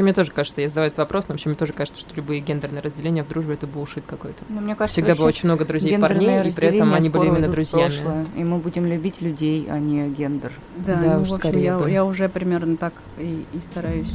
вообще мне тоже кажется, я задаваю этот вопрос, но вообще мне тоже кажется, что любые гендерные разделения в дружбе это булшит какой-то. Ну, мне кажется, Всегда было очень много друзей парней, и при этом они были именно друзьями. Прошлое, и мы будем любить людей, а не гендер. Да, Да, ну, уж в общем, скорее я, бы. я уже примерно так и, и стараюсь.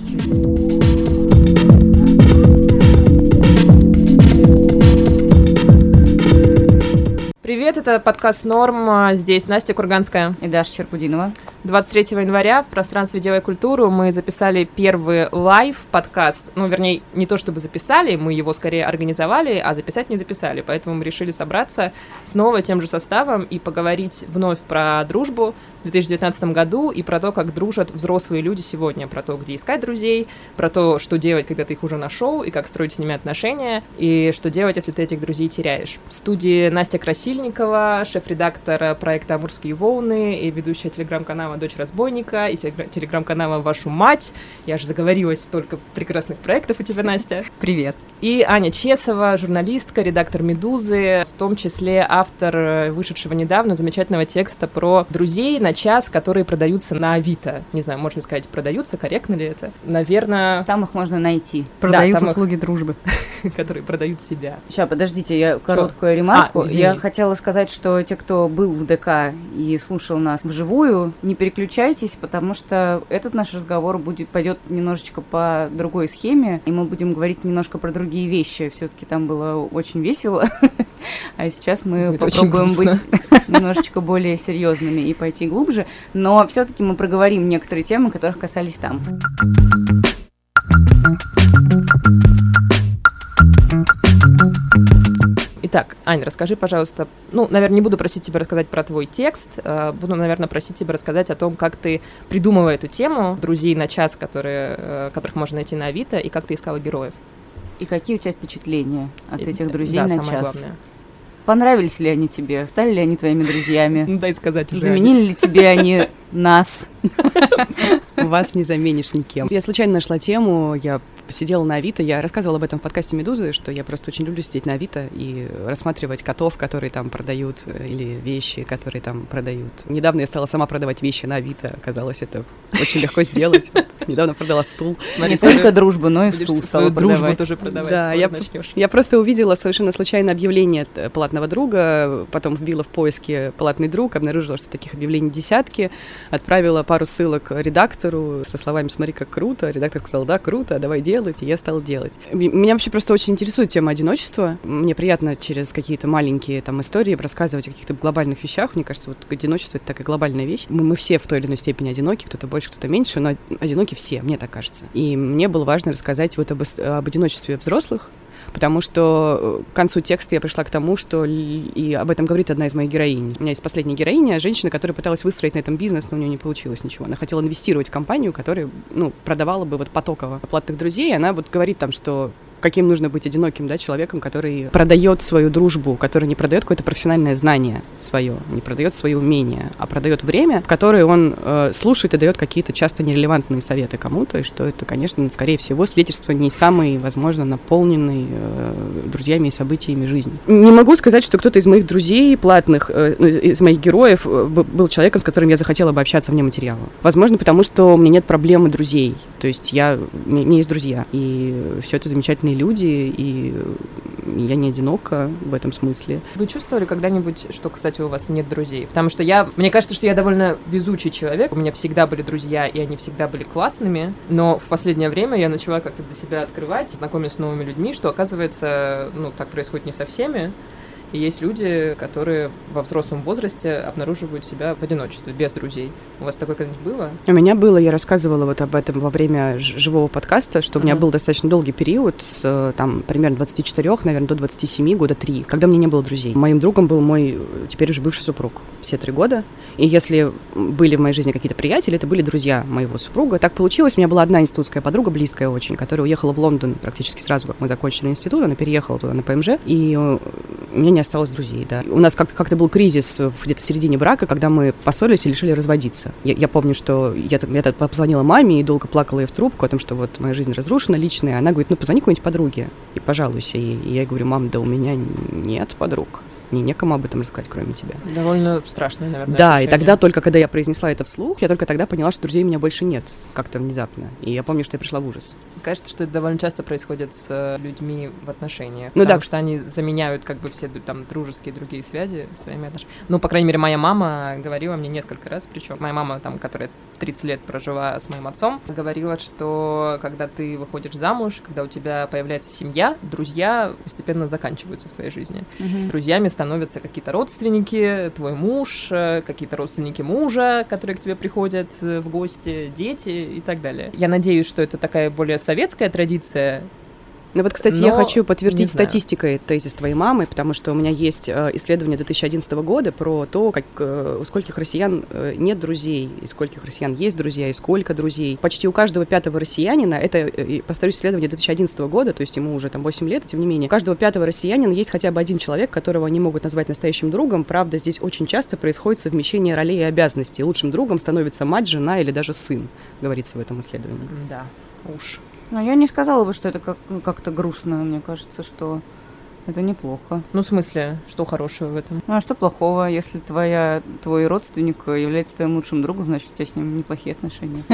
Привет, это подкаст Норм. а, Здесь Настя Курганская. И Даша Черкудинова. 23 января в пространстве «Делай культуру» мы записали первый лайв-подкаст. Ну, вернее, не то чтобы записали, мы его скорее организовали, а записать не записали. Поэтому мы решили собраться снова тем же составом и поговорить вновь про дружбу в 2019 году и про то, как дружат взрослые люди сегодня, про то, где искать друзей, про то, что делать, когда ты их уже нашел, и как строить с ними отношения, и что делать, если ты этих друзей теряешь. В студии Настя Красильникова, шеф-редактор проекта «Амурские волны» и ведущая телеграм-канала «Дочь разбойника» и телегра- телеграм-канала «Вашу мать». Я же заговорилась, столько прекрасных проектов у тебя, Настя. Привет. И Аня Чесова, журналистка, редактор «Медузы», в том числе автор э, вышедшего недавно замечательного текста про друзей на час, которые продаются на Авито. Не знаю, можно сказать, продаются, корректно ли это? Наверное, Там их можно найти. Продают их- услуги дружбы. которые продают себя. Сейчас, подождите, я короткую ремарку. А, извини. я хотела сказать, что те, кто был в ДК и слушал нас вживую, не переключайтесь, потому что этот наш разговор будет пойдет немножечко по другой схеме, и мы будем говорить немножко про другие вещи. Все-таки там было очень весело, а сейчас мы очень попробуем быть немножечко более серьезными и пойти глубже, но все-таки мы проговорим некоторые темы, которых касались там. Итак, Ань, расскажи, пожалуйста, ну, наверное, не буду просить тебя рассказать про твой текст, э, буду, наверное, просить тебя рассказать о том, как ты придумала эту тему друзей на час, которые, э, которых можно найти на Авито, и как ты искала героев. И какие у тебя впечатления от И- этих друзей да, на самое час? главное. Понравились ли они тебе? Стали ли они твоими друзьями? Ну, дай сказать уже. Заменили ли тебе они нас? Вас не заменишь никем. Я случайно нашла тему, я сидела на Авито, я рассказывала об этом в подкасте «Медузы», что я просто очень люблю сидеть на Авито и рассматривать котов, которые там продают, э, или вещи, которые там продают. Недавно я стала сама продавать вещи на Авито, оказалось, это очень легко сделать. Недавно продала стул. Не только дружбу, но и стул стала дружбу тоже продавать. Да, я- просто увидела совершенно случайно объявление платного друга, потом вбила в поиске платный друг, обнаружила, что таких объявлений десятки, отправила пару ссылок редактору со словами «смотри, как круто». Редактор сказал «да, круто, давай делать», и я стала делать. Меня вообще просто очень интересует тема одиночества. Мне приятно через какие-то маленькие там истории рассказывать о каких-то глобальных вещах. Мне кажется, вот одиночество — это такая глобальная вещь. Мы, мы все в той или иной степени одиноки, кто-то больше, кто-то меньше, но одиноки все, мне так кажется. И мне было важно рассказать вот об, об одиночестве взрослых, потому что э, к концу текста я пришла к тому, что и об этом говорит одна из моих героинь. У меня есть последняя героиня, женщина, которая пыталась выстроить на этом бизнес, но у нее не получилось ничего. Она хотела инвестировать в компанию, которая, ну, продавала бы вот потоково платных друзей. Она вот говорит там, что каким нужно быть одиноким, да, человеком, который продает свою дружбу, который не продает какое-то профессиональное знание свое, не продает свои умения, а продает время, в которое он э, слушает и дает какие-то часто нерелевантные советы кому-то, и что это, конечно, скорее всего, свидетельство не самой, возможно, наполненной э, друзьями и событиями жизни. Не могу сказать, что кто-то из моих друзей платных, э, ну, из моих героев э, был человеком, с которым я захотела бы общаться вне материала. Возможно, потому что у меня нет проблемы друзей. То есть я, у меня есть друзья, и все это замечательные люди, и я не одинока в этом смысле. Вы чувствовали когда-нибудь, что, кстати, у вас нет друзей? Потому что я, мне кажется, что я довольно везучий человек. У меня всегда были друзья, и они всегда были классными. Но в последнее время я начала как-то для себя открывать, знакомиться с новыми людьми, что, оказывается, ну, так происходит не со всеми. И есть люди, которые во взрослом возрасте обнаруживают себя в одиночестве, без друзей. У вас такое когда-нибудь было? У меня было, я рассказывала вот об этом во время живого подкаста, что у меня был достаточно долгий период с э, там примерно 24, наверное, до 27, года 3, когда у меня не было друзей. Моим другом был мой э, теперь уже бывший супруг все три года. И если были в моей жизни какие-то приятели, это были друзья моего супруга. Так получилось, у меня была одна институтская подруга, близкая очень, которая уехала в Лондон практически сразу, как мы закончили институт, она переехала туда на ПМЖ, и э, у меня не осталось друзей, да. У нас как- как-то был кризис в- где-то в середине брака, когда мы поссорились и решили разводиться. Я, я помню, что я, я позвонила маме и долго плакала ей в трубку о том, что вот моя жизнь разрушена личная. Она говорит, ну позвони какой-нибудь подруге и пожалуйся ей. И я говорю, мам, да у меня нет подруг. Мне некому об этом рассказать, кроме тебя. Довольно страшное, наверное, Да, ощущение. и тогда только, когда я произнесла это вслух, я только тогда поняла, что друзей у меня больше нет, как-то внезапно. И я помню, что я пришла в ужас. Кажется, что это довольно часто происходит с э, людьми в отношениях. Ну потому да. что они заменяют как бы все там дружеские другие связи своими отношениями. Ну, по крайней мере, моя мама говорила мне несколько раз, причем моя мама, там, которая 30 лет прожила с моим отцом, говорила, что когда ты выходишь замуж, когда у тебя появляется семья, друзья постепенно заканчиваются в твоей жизни. Друзьями становятся какие-то родственники, твой муж, э, какие-то родственники мужа, которые к тебе приходят э, в гости, дети и так далее. Я надеюсь, что это такая более советская традиция. Ну вот, кстати, я Но хочу не подтвердить статистикой тезис твоей мамы, потому что у меня есть э, исследование 2011 года про то, как, э, у скольких россиян э, нет друзей, и скольких россиян есть друзья, и сколько друзей. Почти у каждого пятого россиянина, это, повторюсь, исследование 2011 года, то есть ему уже там 8 лет, и тем не менее, у каждого пятого россиянина есть хотя бы один человек, которого они могут назвать настоящим другом. Правда, здесь очень часто происходит совмещение ролей и обязанностей. Лучшим другом становится мать, жена или даже сын, говорится в этом исследовании. Да, уж. Но я не сказала бы, что это как- ну, как-то грустно. Мне кажется, что это неплохо. Ну, в смысле, что хорошего в этом? Ну а что плохого, если твоя, твой родственник является твоим лучшим другом, значит, у тебя с ним неплохие отношения.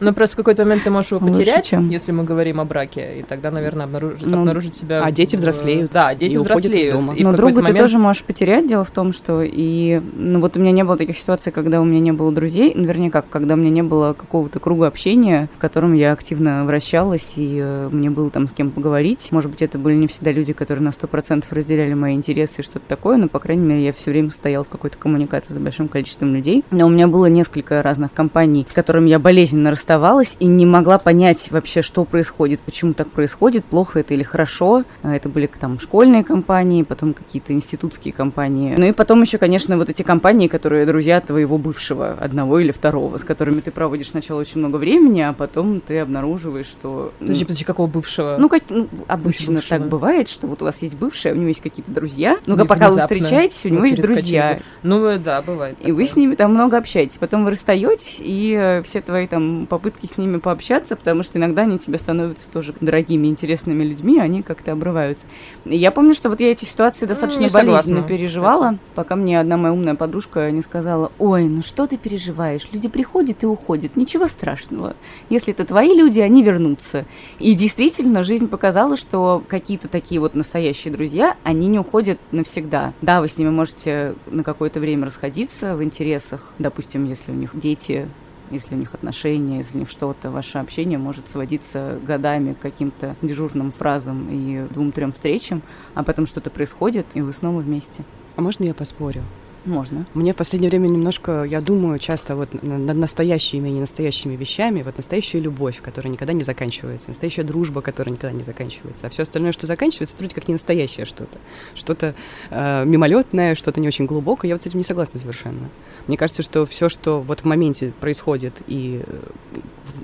Ну, просто в какой-то момент ты можешь его Лучше, потерять, чем- если мы говорим о браке, и тогда, наверное, обнаружить, Ну, обнаружить себя... а дети взрослеют Да, дети и уходят из взрослеют. дома. и Но друга ты момент- тоже можешь потерять. Дело в том, что и... Ну вот у меня не было таких ситуаций, когда у меня не было друзей. Вернее, как, когда у меня не было какого-то круга общения, в котором я активно вращалась, и э, мне было там с кем поговорить. Может быть, это были не всегда люди, которые на 100% разделяли мои интересы и что-то такое, но, по крайней мере, я все время стояла в какой-то коммуникации с большим количеством людей. Но у меня было несколько разных компаний, с которыми я болезненно расставалась и не могла понять вообще, что происходит, почему так происходит, плохо это или хорошо. А Это были там школьные компании, потом какие-то институтские компании. Ну и потом еще, конечно, вот эти компании, которые друзья твоего бывшего, одного или второго, с которыми ты проводишь сначала очень много времени, а потом ты обнаруживаешь, что... ну, Подожди, подожди, какого бывшего? ну, как, ну, обычно бывшего. так бывает, что вот у вас есть бывшая, у него есть какие-то друзья, ну, Или пока вы встречаетесь, у него есть друзья, Ну, э, да, бывает. и вы с ними там много общаетесь. Потом вы расстаетесь, и э, все твои там попытки с ними пообщаться, потому что иногда они тебе становятся тоже дорогими, интересными людьми, они как-то обрываются. И я помню, что вот я эти ситуации достаточно не согласна, болезненно переживала, пока мне одна моя умная подружка не сказала, ой, ну что ты переживаешь, люди приходят и уходят, ничего страшного. Если это твои люди, они вернутся. И действительно, жизнь показала, что какие-то такие вот настоящие друзья, они не уходят навсегда. Да, вы с ними можете на какое-то время расходиться в интересах, допустим, если у них дети, если у них отношения, если у них что-то, ваше общение может сводиться годами к каким-то дежурным фразам и двум-трем встречам, а потом что-то происходит, и вы снова вместе. А можно я поспорю? Можно. Мне в последнее время немножко, я думаю часто вот на- над настоящими и ненастоящими вещами, вот настоящая любовь, которая никогда не заканчивается, настоящая дружба, которая никогда не заканчивается, а все остальное, что заканчивается, это вроде как не настоящее что-то, что-то э, мимолетное, что-то не очень глубокое, я вот с этим не согласна совершенно. Мне кажется, что все, что вот в моменте происходит и э,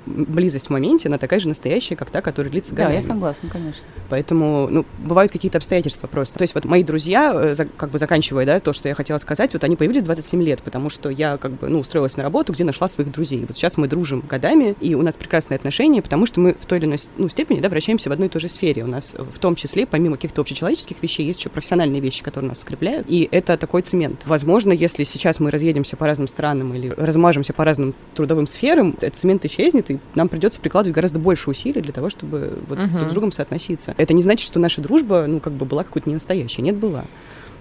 близость в моменте, она такая же настоящая, как та, которая длится Да, годами. я согласна, конечно. Поэтому, ну, бывают какие-то обстоятельства просто. То есть вот мои друзья, э, как бы заканчивая, да, то, что я хотела сказать, вот они появились в 27 лет, потому что я как бы, ну, устроилась на работу, где нашла своих друзей. Вот сейчас мы дружим годами, и у нас прекрасные отношения, потому что мы в той или иной ну, степени, да, вращаемся в одной и той же сфере. У нас в том числе, помимо каких-то общечеловеческих вещей, есть еще профессиональные вещи, которые нас скрепляют, и это такой цемент. Возможно, если сейчас мы разъедемся по разным странам или размажемся по разным трудовым сферам, этот цемент исчезнет, и нам придется прикладывать гораздо больше усилий для того, чтобы вот Мгм. друг с другом соотноситься. Это не значит, что наша дружба, ну, как бы была какой-то не настоящей. Нет, была.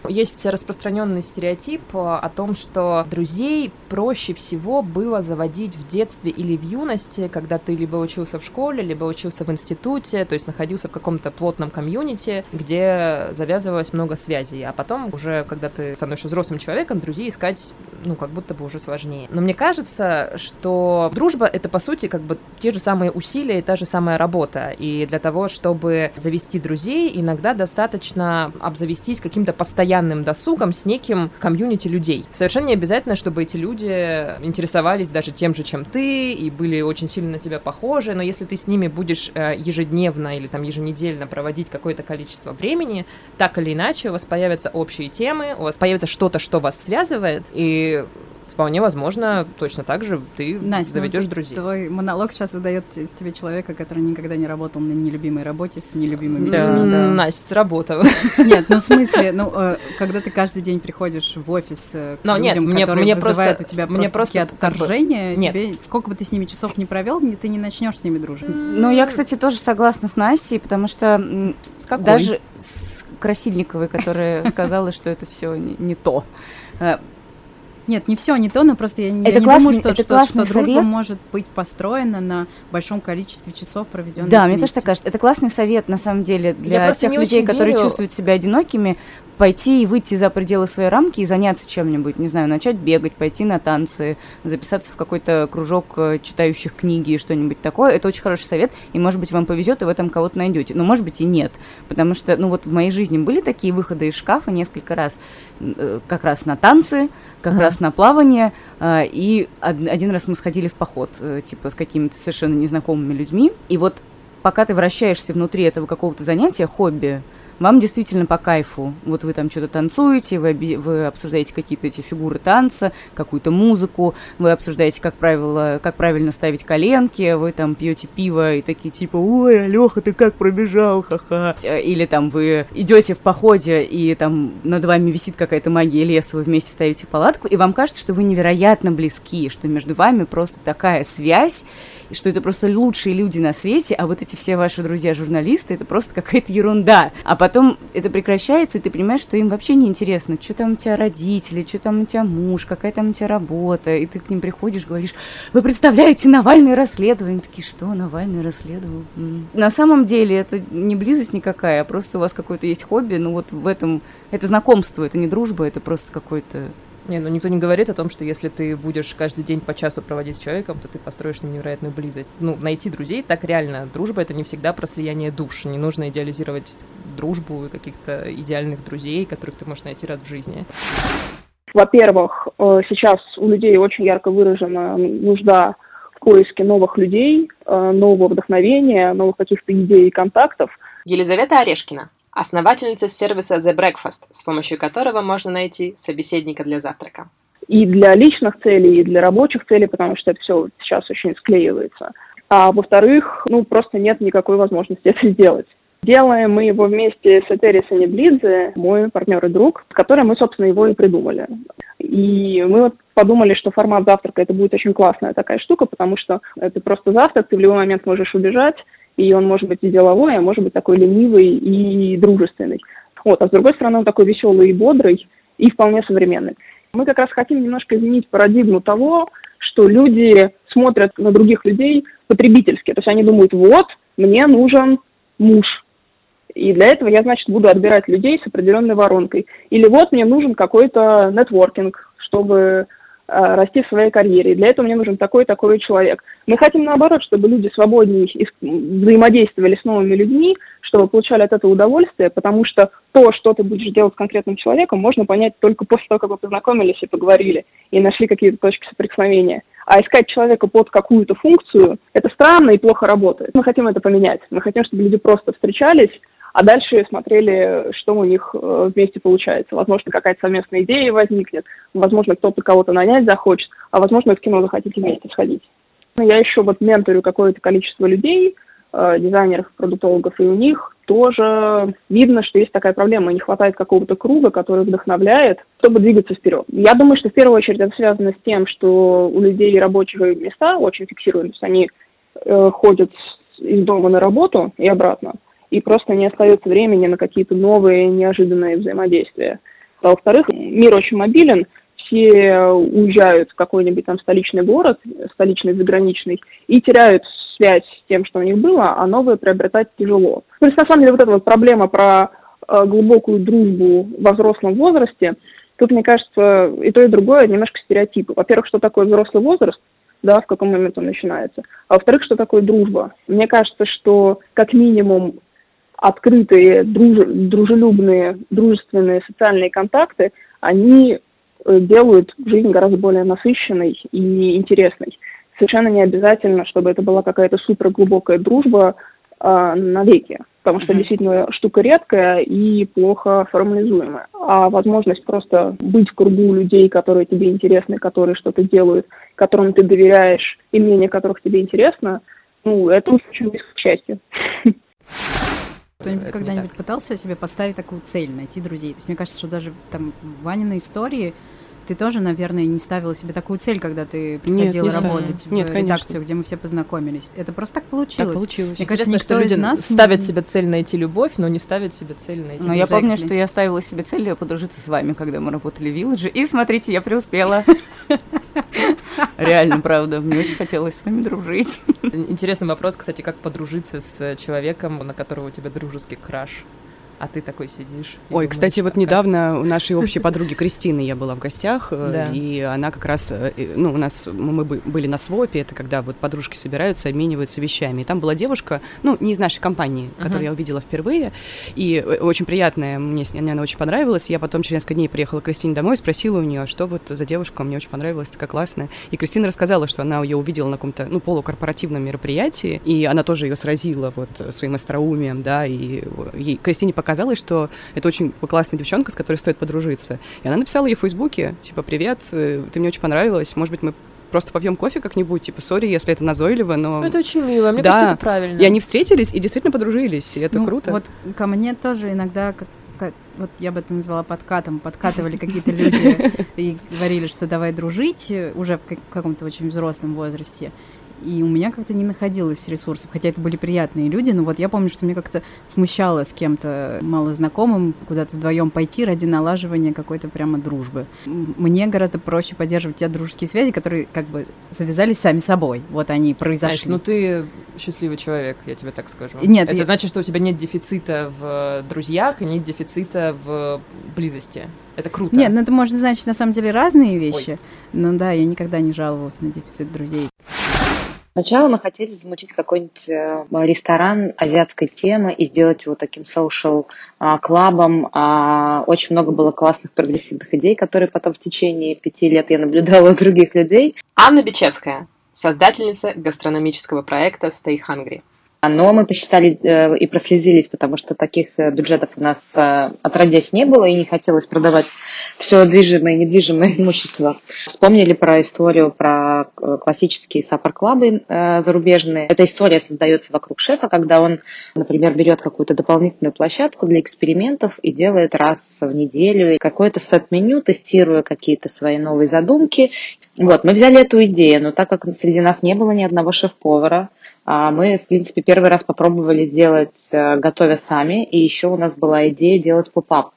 Есть распространенный стереотип э, о том, что друзей проще всего было заводить в детстве или в юности, когда ты либо учился в школе, либо учился в институте, то есть находился в каком-то плотном комьюнити, где завязывалось много связей. А потом уже, когда ты становишься взрослым человеком, друзей искать, ну, как будто бы уже сложнее. Но мне кажется, что дружба — это, по сути, как бы те же самые усилия и та же самая работа. И для того, чтобы завести друзей, иногда достаточно обзавестись каким-то постоянным досугом с неким комьюнити людей. Совершенно не обязательно, чтобы эти люди интересовались даже тем же, чем ты, и были очень сильно на тебя похожи, но если ты с ними будешь э, ежедневно или там еженедельно проводить какое-то количество времени, так или иначе у вас появятся общие темы, у вас появится что-то, что вас связывает, и вполне возможно, точно так же ты Настя, заведешь ну, друзей. Твой монолог сейчас выдает в тебе человека, который никогда не работал на нелюбимой работе с нелюбимыми Да, людьми. да. Настя, работа. Нет, ну в смысле, ну э, когда ты каждый день приходишь в офис э, к Но нет, людям, мне- которые мне вызывают просто- у тебя мне просто, отторжения, Нет. тебе сколько бы ты с ними часов не провел, не- ты не начнешь с ними дружить. Ну, я, кстати, тоже согласна с Настей, потому что С какой? даже с Красильниковой, которая сказала, что это все не то. Нет, не все не то, но просто я, не- я Это не классный- думаю, что, это что, классный что дружба совет. может быть построена на большом количестве часов, проведенных Да, мне вместе. тоже так кажется. Это классный совет, на самом деле, для просто тех людей, очень которые верю- чувствуют себя одинокими, пойти и выйти за пределы своей рамки и заняться чем-нибудь, не знаю, начать бегать, пойти на танцы, записаться в какой-то кружок э, читающих книги и что-нибудь такое. Это очень хороший совет, и, может быть, вам повезет, и в этом кого-то найдете. Но, может быть, и нет. Потому что, ну, вот в моей жизни были такие выходы из шкафа несколько раз. Э, Как раз на танцы, как Ага. раз на плавание. э, И од- один раз мы сходили в поход, э, типа, с какими-то совершенно незнакомыми людьми. И вот пока ты вращаешься внутри этого какого-то занятия, хобби, вам действительно по кайфу. Вот вы там что-то танцуете, вы, вы обсуждаете какие-то эти фигуры танца, какую-то музыку, вы обсуждаете, как, правило, как правильно ставить коленки, вы там пьете пиво и такие типа, ой, Алёха, ты как пробежал, ха-ха. Э, Или там вы идете в походе, и там над вами висит какая-то магия леса, вы вместе ставите палатку, и вам кажется, что вы невероятно близки, что между вами просто такая связь, и что это просто лучшие люди на свете, а вот эти все ваши друзья-журналисты, это просто какая-то ерунда. А потом это прекращается, и ты понимаешь, что им вообще не интересно, что там у тебя родители, что там у тебя муж, какая там у тебя работа, и ты к ним приходишь, говоришь, вы представляете Навальное расследование? Они такие, что Навальный расследовал? М. На самом деле это не близость никакая, а просто у вас какое-то есть хобби, ну вот в этом, это знакомство, это не дружба, это просто какой-то Не, ну никто не говорит о том, что если ты будешь каждый день по часу проводить с человеком, то ты построишь ним невероятную близость. Ну, найти друзей, так реально, дружба — это не всегда про слияние душ. Не нужно идеализировать дружбу и каких-то идеальных друзей, которых ты можешь найти раз в жизни. Во-первых, э, сейчас у людей очень ярко выражена нужда в поиске новых людей, э, нового вдохновения, новых каких-то идей и контактов. Елизавета Орешкина, основательница сервиса The Breakfast, с помощью которого можно найти собеседника для завтрака. И для личных целей, и для рабочих целей, потому что это все сейчас очень склеивается. А во-вторых, ну, просто нет никакой возможности это сделать. Делаем мы его вместе с Этери Саниблидзе, мой партнер и друг, с которым мы, собственно, его и придумали. И мы вот подумали, что формат завтрака это будет очень классная такая штука, потому что это просто завтрак, ты в любой момент можешь убежать, и он может быть и деловой, а может быть такой ленивый и дружественный. Вот, а с другой стороны, он такой веселый и бодрый, и вполне современный. Мы как раз хотим немножко изменить парадигму того, что люди смотрят на других людей потребительски. То есть они думают, вот, мне нужен муж. И для этого я, значит, буду отбирать людей с определенной воронкой. Или вот мне нужен какой-то нетворкинг, чтобы расти в своей карьере. Для этого мне нужен такой-такой человек. Мы хотим, наоборот, чтобы люди свободнее взаимодействовали с новыми людьми, чтобы получали от этого удовольствие, потому что то, что ты будешь делать с конкретным человеком, можно понять только после того, как вы познакомились и поговорили, и нашли какие-то точки соприкосновения. А искать человека под какую-то функцию, это странно и плохо работает. Мы хотим это поменять. Мы хотим, чтобы люди просто встречались, а дальше смотрели, что у них э, вместе получается. Возможно, какая-то совместная идея возникнет, возможно, кто-то кого-то нанять захочет, а возможно, в кино захотите вместе сходить. Ну, Я еще вот менторю какое-то количество людей, э, дизайнеров, продуктологов, и у них тоже видно, что есть такая проблема, не хватает какого-то круга, который вдохновляет, чтобы двигаться вперед. Я думаю, что в первую очередь это связано с тем, что у людей рабочие места очень есть они э, ходят из дома на работу и обратно, и просто не остается времени на какие-то новые неожиданные взаимодействия. А во-вторых, мир очень мобилен, все уезжают в какой-нибудь там столичный город, столичный, заграничный, и теряют связь с тем, что у них было, а новое приобретать тяжело. То есть, на самом деле, вот эта вот проблема про э, глубокую дружбу во взрослом возрасте, тут, мне кажется, и то, и другое немножко стереотипы. Во-первых, что такое взрослый возраст, да, в каком момент он начинается. А во-вторых, что такое дружба. Мне кажется, что как минимум открытые, друж- дружелюбные, дружественные социальные контакты, они э, делают жизнь гораздо более насыщенной и интересной. Совершенно не обязательно, чтобы это была какая-то супер глубокая дружба, а, навеки, потому что действительно штука редкая и плохо формализуемая. А возможность просто быть в кругу людей, которые тебе интересны, которые что-то делают, которым ты доверяешь, и мнение которых тебе интересно, ну, это очень близко к счастью. Кто-нибудь когда-нибудь пытался себе поставить такую цель, найти друзей? То есть мне кажется, что даже там в Ваниной истории ты тоже, наверное, не ставила себе такую цель, когда ты приходила Нет, не работать ставила. в Нет, редакцию, конечно. где мы все познакомились. Это просто так получилось. Так получилось. Мне кажется, Интересно, никто что люди из нас ставят себе цель найти любовь, но не ставят себе цель найти Но я Exactly. помню, что я ставила себе целью подружиться с вами, когда мы работали в Вилледже. И смотрите, я преуспела. Реально, правда. Мне очень хотелось с вами дружить. Интересный вопрос, кстати, как подружиться с человеком, на которого у тебя дружеский краш. А ты такой сидишь. Ой, думаешь, кстати, вот как? недавно у нашей общей подруги Кристины я была в гостях, э, Да. и она как раз, э, ну, у нас, мы бы- были на свопе, это когда вот подружки собираются, обмениваются вещами. И там была девушка, ну, не из нашей компании, которую Мгм. я увидела впервые, и э, очень приятная, мне с ней она очень понравилась. Я потом через несколько дней приехала к Кристине домой и спросила у нее, что вот за девушка, мне очень понравилась, такая классная. И Кристина рассказала, что она ее увидела на каком-то, ну, полукорпоративном мероприятии, и она тоже ее сразила вот своим остроумием, да, и ей, Кристине показалось, что это очень классная девчонка, с которой стоит подружиться. И она написала ей в Фейсбуке, типа, привет, э, ты мне очень понравилась, может быть, мы просто попьем кофе как-нибудь, типа, сори, если это назойливо, но... Ну, это очень мило. Мне Да. кажется, это правильно. И они встретились и действительно подружились, и это Ну, круто. Вот ко мне тоже иногда, как, вот я бы это назвала подкатом, подкатывали какие-то люди и говорили, что давай дружить уже в как- каком-то очень взрослом возрасте. И у меня как-то не находилось ресурсов, хотя это были приятные люди, но вот я помню, что мне как-то смущало с кем-то малознакомым куда-то вдвоем пойти ради налаживания какой-то прямо дружбы. Мне гораздо проще поддерживать те дружеские связи, которые как бы завязались сами собой. Вот они Знаешь, произошли. ну ты счастливый человек, я тебе так скажу. Нет, это я- значит, что у тебя нет дефицита в друзьях и нет дефицита в близости. Это круто. Нет, ну это может значить на самом деле разные вещи. Но да, я никогда не жаловалась на дефицит друзей. Сначала мы хотели замутить какой-нибудь э, ресторан азиатской темы и сделать его таким social а, клабом. А, Очень много было классных прогрессивных идей, которые потом в течение пяти лет я наблюдала у других людей. Анна Бичевская, создательница гастрономического проекта Stay Hungry. Но мы посчитали э, и прослезились, потому что таких э, бюджетов у нас э, отродясь не было, и не хотелось продавать все движимое и недвижимое имущество. Вспомнили про историю про э, классические саппор-клабы э, зарубежные. Эта история создается вокруг шефа, когда он, например, берет какую-то дополнительную площадку для экспериментов и делает раз в неделю какое-то сет-меню, тестируя какие-то свои новые задумки. Вот, мы взяли эту идею, но так как среди нас не было ни одного шеф-повара, Мы, в принципе, первый раз попробовали сделать, э, готовя сами, и еще у нас была идея делать поп-ап.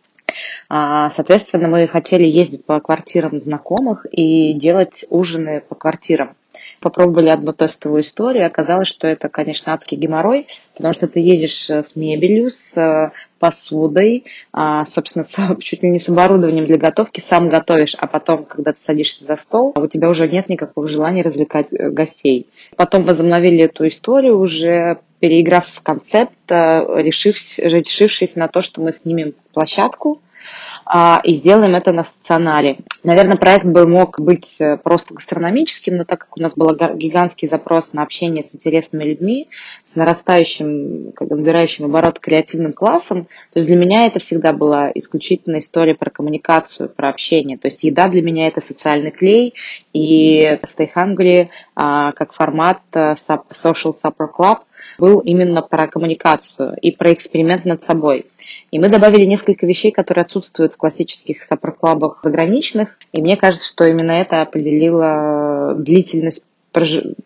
А, Соответственно, мы хотели ездить по квартирам знакомых и делать ужины по квартирам. Попробовали одну тестовую историю, оказалось, что это, конечно, адский геморрой, потому что ты ездишь э, с мебелью, с э, посудой, а, собственно, с- чуть ли не с оборудованием для готовки, сам готовишь, а потом, когда ты садишься за стол, у тебя уже нет никакого желания развлекать э, гостей. Потом возобновили эту историю уже переиграв концепт, решившись, решившись на то, что мы снимем площадку, и сделаем это на стационаре. Наверное, проект бы мог быть э, просто гастрономическим, но так как у нас был га- гигантский запрос на общение с интересными людьми, с нарастающим, как набирающим оборот креативным классом, то есть для меня это всегда была исключительно история про коммуникацию, про общение. То есть еда для меня это социальный клей, и Stay Hungry а, как формат э, Social Supper Club был именно про коммуникацию и про эксперимент над собой. И мы добавили несколько вещей, которые отсутствуют в классических саппор-клабах заграничных. И мне кажется, что именно это определило длительность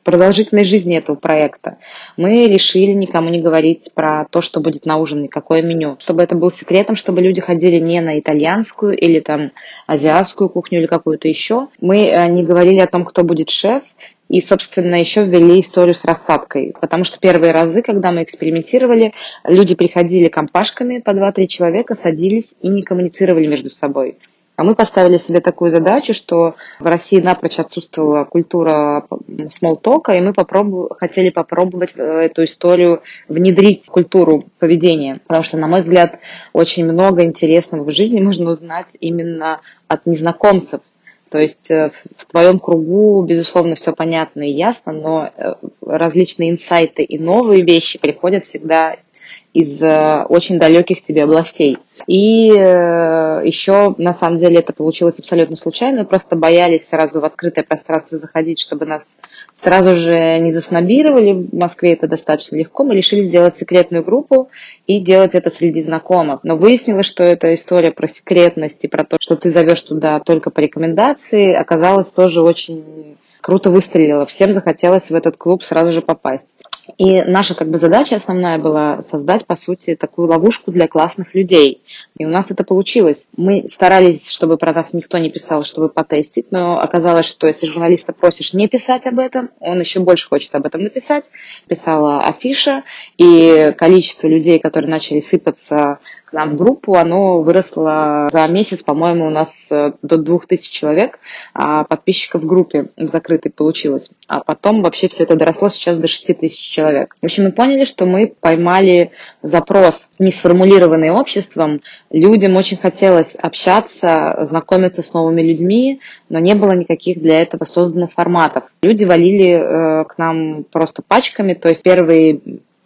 продолжительной жизни этого проекта. Мы решили никому не говорить про то, что будет на ужин, никакое меню. Чтобы это был секретом, чтобы люди ходили не на итальянскую или там азиатскую кухню или какую-то еще. Мы э, не говорили о том, кто будет шеф, и, собственно, еще ввели историю с рассадкой. Потому что первые разы, когда мы экспериментировали, люди приходили компашками по 2-3 человека, садились и не коммуницировали между собой. А мы поставили себе такую задачу, что в России напрочь отсутствовала культура смолтока, и мы попробу- хотели попробовать э, эту историю внедрить в культуру поведения. Потому что, на мой взгляд, очень много интересного в жизни можно узнать именно от незнакомцев. То есть э, в твоем кругу, безусловно, все понятно и ясно, но э, различные инсайты и новые вещи приходят всегда из э, очень далеких тебе областей. И еще, на самом деле, это получилось абсолютно случайно. Просто боялись сразу в открытое пространство заходить, чтобы нас сразу же не заснобировали. В Москве это достаточно легко. Мы решили сделать секретную группу и делать это среди знакомых. Но выяснилось, что эта история про секретность и про то, что ты зовешь туда только по рекомендации, оказалась тоже очень круто выстрелила. Всем захотелось в этот клуб сразу же попасть. И наша как бы задача основная была создать, по сути, такую ловушку для классных людей. И у нас это получилось. Мы старались, чтобы про нас никто не писал, чтобы потестить, но оказалось, что если журналиста просишь не писать об этом, он еще больше хочет об этом написать. Писала афиша, и количество людей, которые начали сыпаться к нам в группу, оно выросло за месяц, по-моему, у нас э, до двух тысяч человек а подписчиков в группе в закрытой получилось. А потом вообще все это доросло сейчас до шести тысяч человек. В общем, мы поняли, что мы поймали запрос, не сформулированный обществом. Людям очень хотелось общаться, знакомиться с новыми людьми, но не было никаких для этого созданных форматов. Люди валили э, к нам просто пачками, то есть первые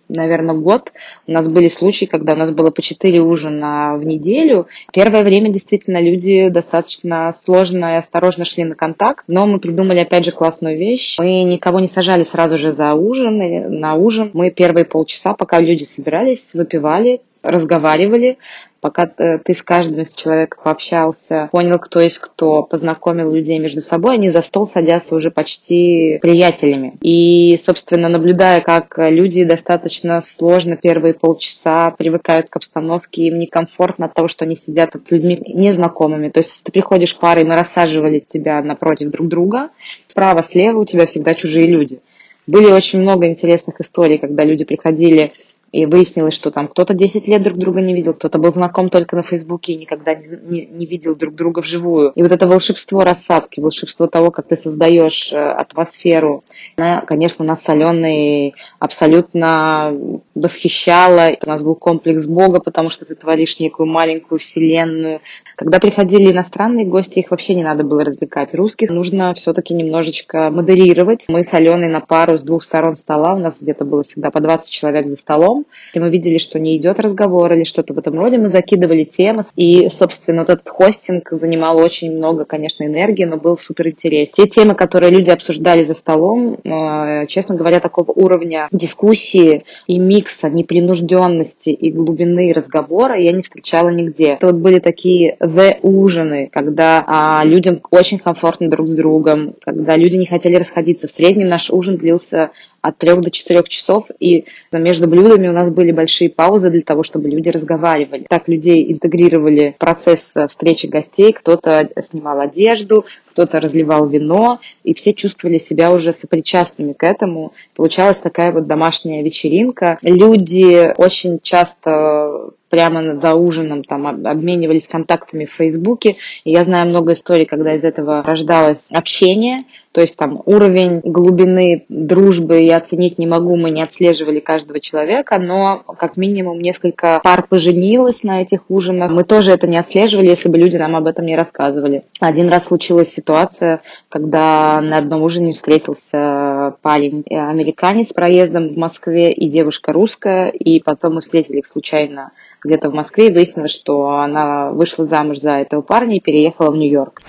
наверное, год у нас были случаи, когда у нас было по 4 ужина в неделю. Первое время действительно люди достаточно сложно и осторожно шли на контакт, но мы придумали опять же классную вещь. Мы никого не сажали сразу же за ужин на ужин. Мы первые полчаса, пока люди собирались, выпивали, разговаривали, пока ты с каждым из человек пообщался, понял, кто есть кто, познакомил людей между собой, они за стол садятся уже почти приятелями. И, собственно, наблюдая, как люди достаточно сложно первые полчаса привыкают к обстановке, им некомфортно от того, что они сидят с людьми незнакомыми. То есть, ты приходишь парой, мы рассаживали тебя напротив друг друга, справа, слева у тебя всегда чужие люди. Были очень много интересных историй, когда люди приходили и выяснилось, что там кто-то 10 лет друг друга не видел, кто-то был знаком только на Фейсбуке и никогда не, не, не видел друг друга вживую. И вот это волшебство рассадки, волшебство того, как ты создаешь э, атмосферу, она, конечно, нас с Аленой абсолютно восхищала. У нас был комплекс Бога, потому что ты творишь некую маленькую вселенную. Когда приходили иностранные гости, их вообще не надо было развлекать. Русских нужно все-таки немножечко модерировать. Мы с Аленой на пару с двух сторон стола, у нас где-то было всегда по 20 человек за столом, и мы видели, что не идет разговор или что-то в этом роде, мы закидывали темы. И, собственно, вот этот хостинг занимал очень много, конечно, энергии, но был супер интересен. Те темы, которые люди обсуждали за столом, э, честно говоря, такого уровня дискуссии и микса непринужденности и глубины разговора я не встречала нигде. Это вот были такие the ужины, когда а, людям очень комфортно друг с другом, когда люди не хотели расходиться. В среднем наш ужин длился от трех до четырех часов, и между блюдами у нас были большие паузы для того, чтобы люди разговаривали. Так людей интегрировали в процесс э, встречи гостей, кто-то снимал одежду, кто-то разливал вино, и все чувствовали себя уже сопричастными к этому. Получалась такая вот домашняя вечеринка. Люди очень часто прямо за ужином там обменивались контактами в Фейсбуке. И я знаю много историй, когда из этого рождалось общение, то есть там уровень глубины дружбы я оценить не могу, мы не отслеживали каждого человека, но как минимум несколько пар поженилось на этих ужинах. Мы тоже это не отслеживали, если бы люди нам об этом не рассказывали. Один раз случилась ситуация, когда на одном ужине встретился парень э, американец с проездом в Москве и девушка русская, и потом мы встретили их случайно где-то в Москве, и выяснилось, что она вышла замуж за этого парня и переехала в Нью-Йорк.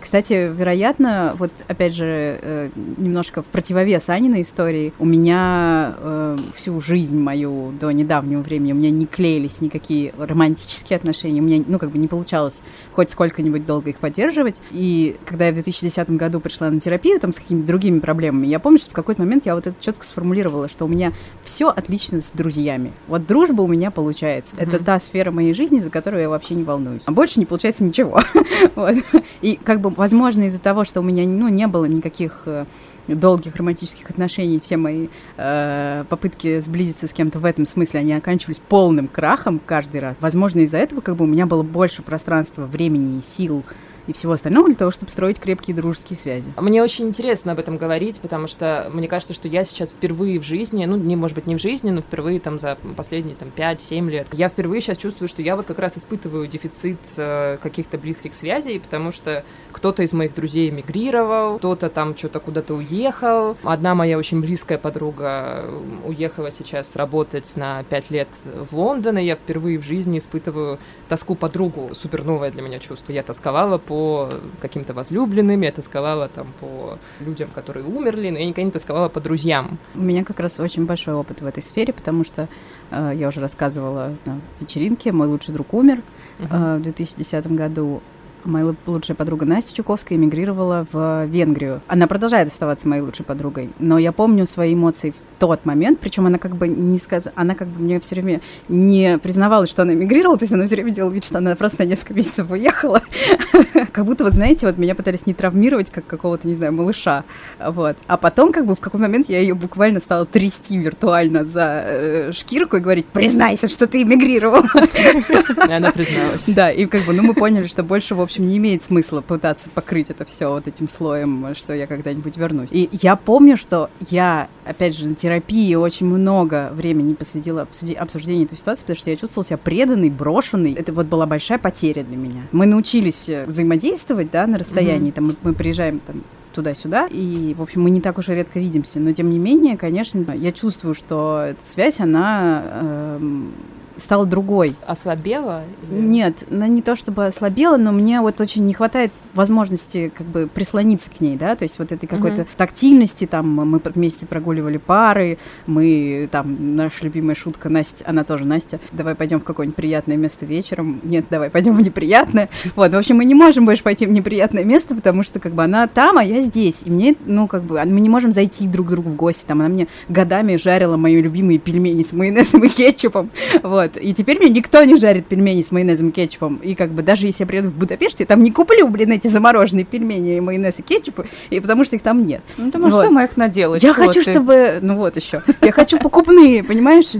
Кстати, вероятно, вот опять же, э, немножко в противовес Аниной истории, у меня э, всю жизнь мою до недавнего времени у меня не клеились никакие романтические отношения, у меня, ну, как бы не получалось хоть сколько-нибудь долго их поддерживать. И когда я в 2010 году пришла на терапию, там, с какими-то другими проблемами, я помню, что в какой-то момент я вот это четко сформулировала, что у меня все отлично с друзьями. Вот дружба у меня получается. Mm-hmm. Это та сфера моей жизни, за которую я вообще не волнуюсь. А больше не получается ничего. вот. И как бы возможно, из-за того, что у меня ну, не было никаких э, долгих романтических отношений, все мои э, попытки сблизиться с кем-то в этом смысле, они оканчивались полным крахом каждый раз. Возможно, из-за этого как бы у меня было больше пространства, времени и сил и всего остального для того, чтобы строить крепкие дружеские связи. Мне очень интересно об этом говорить, потому что мне кажется, что я сейчас впервые в жизни, ну, не, может быть, не в жизни, но впервые там за последние там 5-7 лет, я впервые сейчас чувствую, что я вот как раз испытываю дефицит э, каких-то близких связей, потому что кто-то из моих друзей эмигрировал, кто-то там что-то куда-то уехал. Одна моя очень близкая подруга уехала сейчас работать на 5 лет в Лондон, и я впервые в жизни испытываю тоску подругу. Супер новое для меня чувство. Я тосковала по каким-то возлюбленным, я тосковала там по людям, которые умерли, но я никогда не тосковала по друзьям. У меня как раз очень большой опыт в этой сфере, потому что э, я уже рассказывала на вечеринке, мой лучший друг умер uh-huh. э, в 2010 году. Моя лучшая подруга Настя Чуковская эмигрировала в Венгрию. Она продолжает оставаться моей лучшей подругой, но я помню свои эмоции в тот момент, причем она как бы не сказала, она как бы мне все время не признавалась, что она эмигрировала, то есть она все время делала вид, что она просто на несколько месяцев уехала. как будто, вот знаете, вот меня пытались не травмировать, как какого-то, не знаю, малыша. Вот. А потом, как бы, в какой момент я ее буквально стала трясти виртуально за э, шкирку и говорить, признайся, что ты эмигрировала. Она призналась. Да, и как бы, ну, мы поняли, что больше, в общем, не имеет смысла пытаться покрыть это все вот этим слоем, что я когда-нибудь вернусь. И я помню, что я, опять же, на терапии очень много времени посвятила обсуждению этой ситуации, потому что я чувствовала себя преданной, брошенной. Это вот была большая потеря для меня. Мы научились э, взаимодействовать, да, на расстоянии. Mm-hmm. Там мы, мы приезжаем там туда-сюда. И, в общем, мы не так уж и редко видимся. Но, тем не менее, конечно, я чувствую, что эта связь, она э, стала другой. Ослабела? Или... Нет, она не то чтобы ослабела, но мне вот очень не хватает возможности как бы прислониться к ней, да, то есть вот этой какой-то mm-hmm. тактильности, там мы вместе прогуливали пары, мы там, наша любимая шутка, Настя, она тоже Настя, давай пойдем в какое-нибудь приятное место вечером, нет, давай пойдем в неприятное, вот, в общем, мы не можем больше пойти в неприятное место, потому что как бы она там, а я здесь, и мне, ну, как бы, мы не можем зайти друг к другу в гости, там, она мне годами жарила мои любимые пельмени с майонезом и кетчупом, вот, и теперь мне никто не жарит пельмени с майонезом и кетчупом. И как бы даже если я приеду в Будапешт, я там не куплю, блин, эти замороженные пельмени и майонез и кетчуп, и потому что их там нет. Ну, ты можешь вот. сама их наделать. Я хочу, ты? чтобы... Ну вот еще. Я хочу покупные, понимаешь,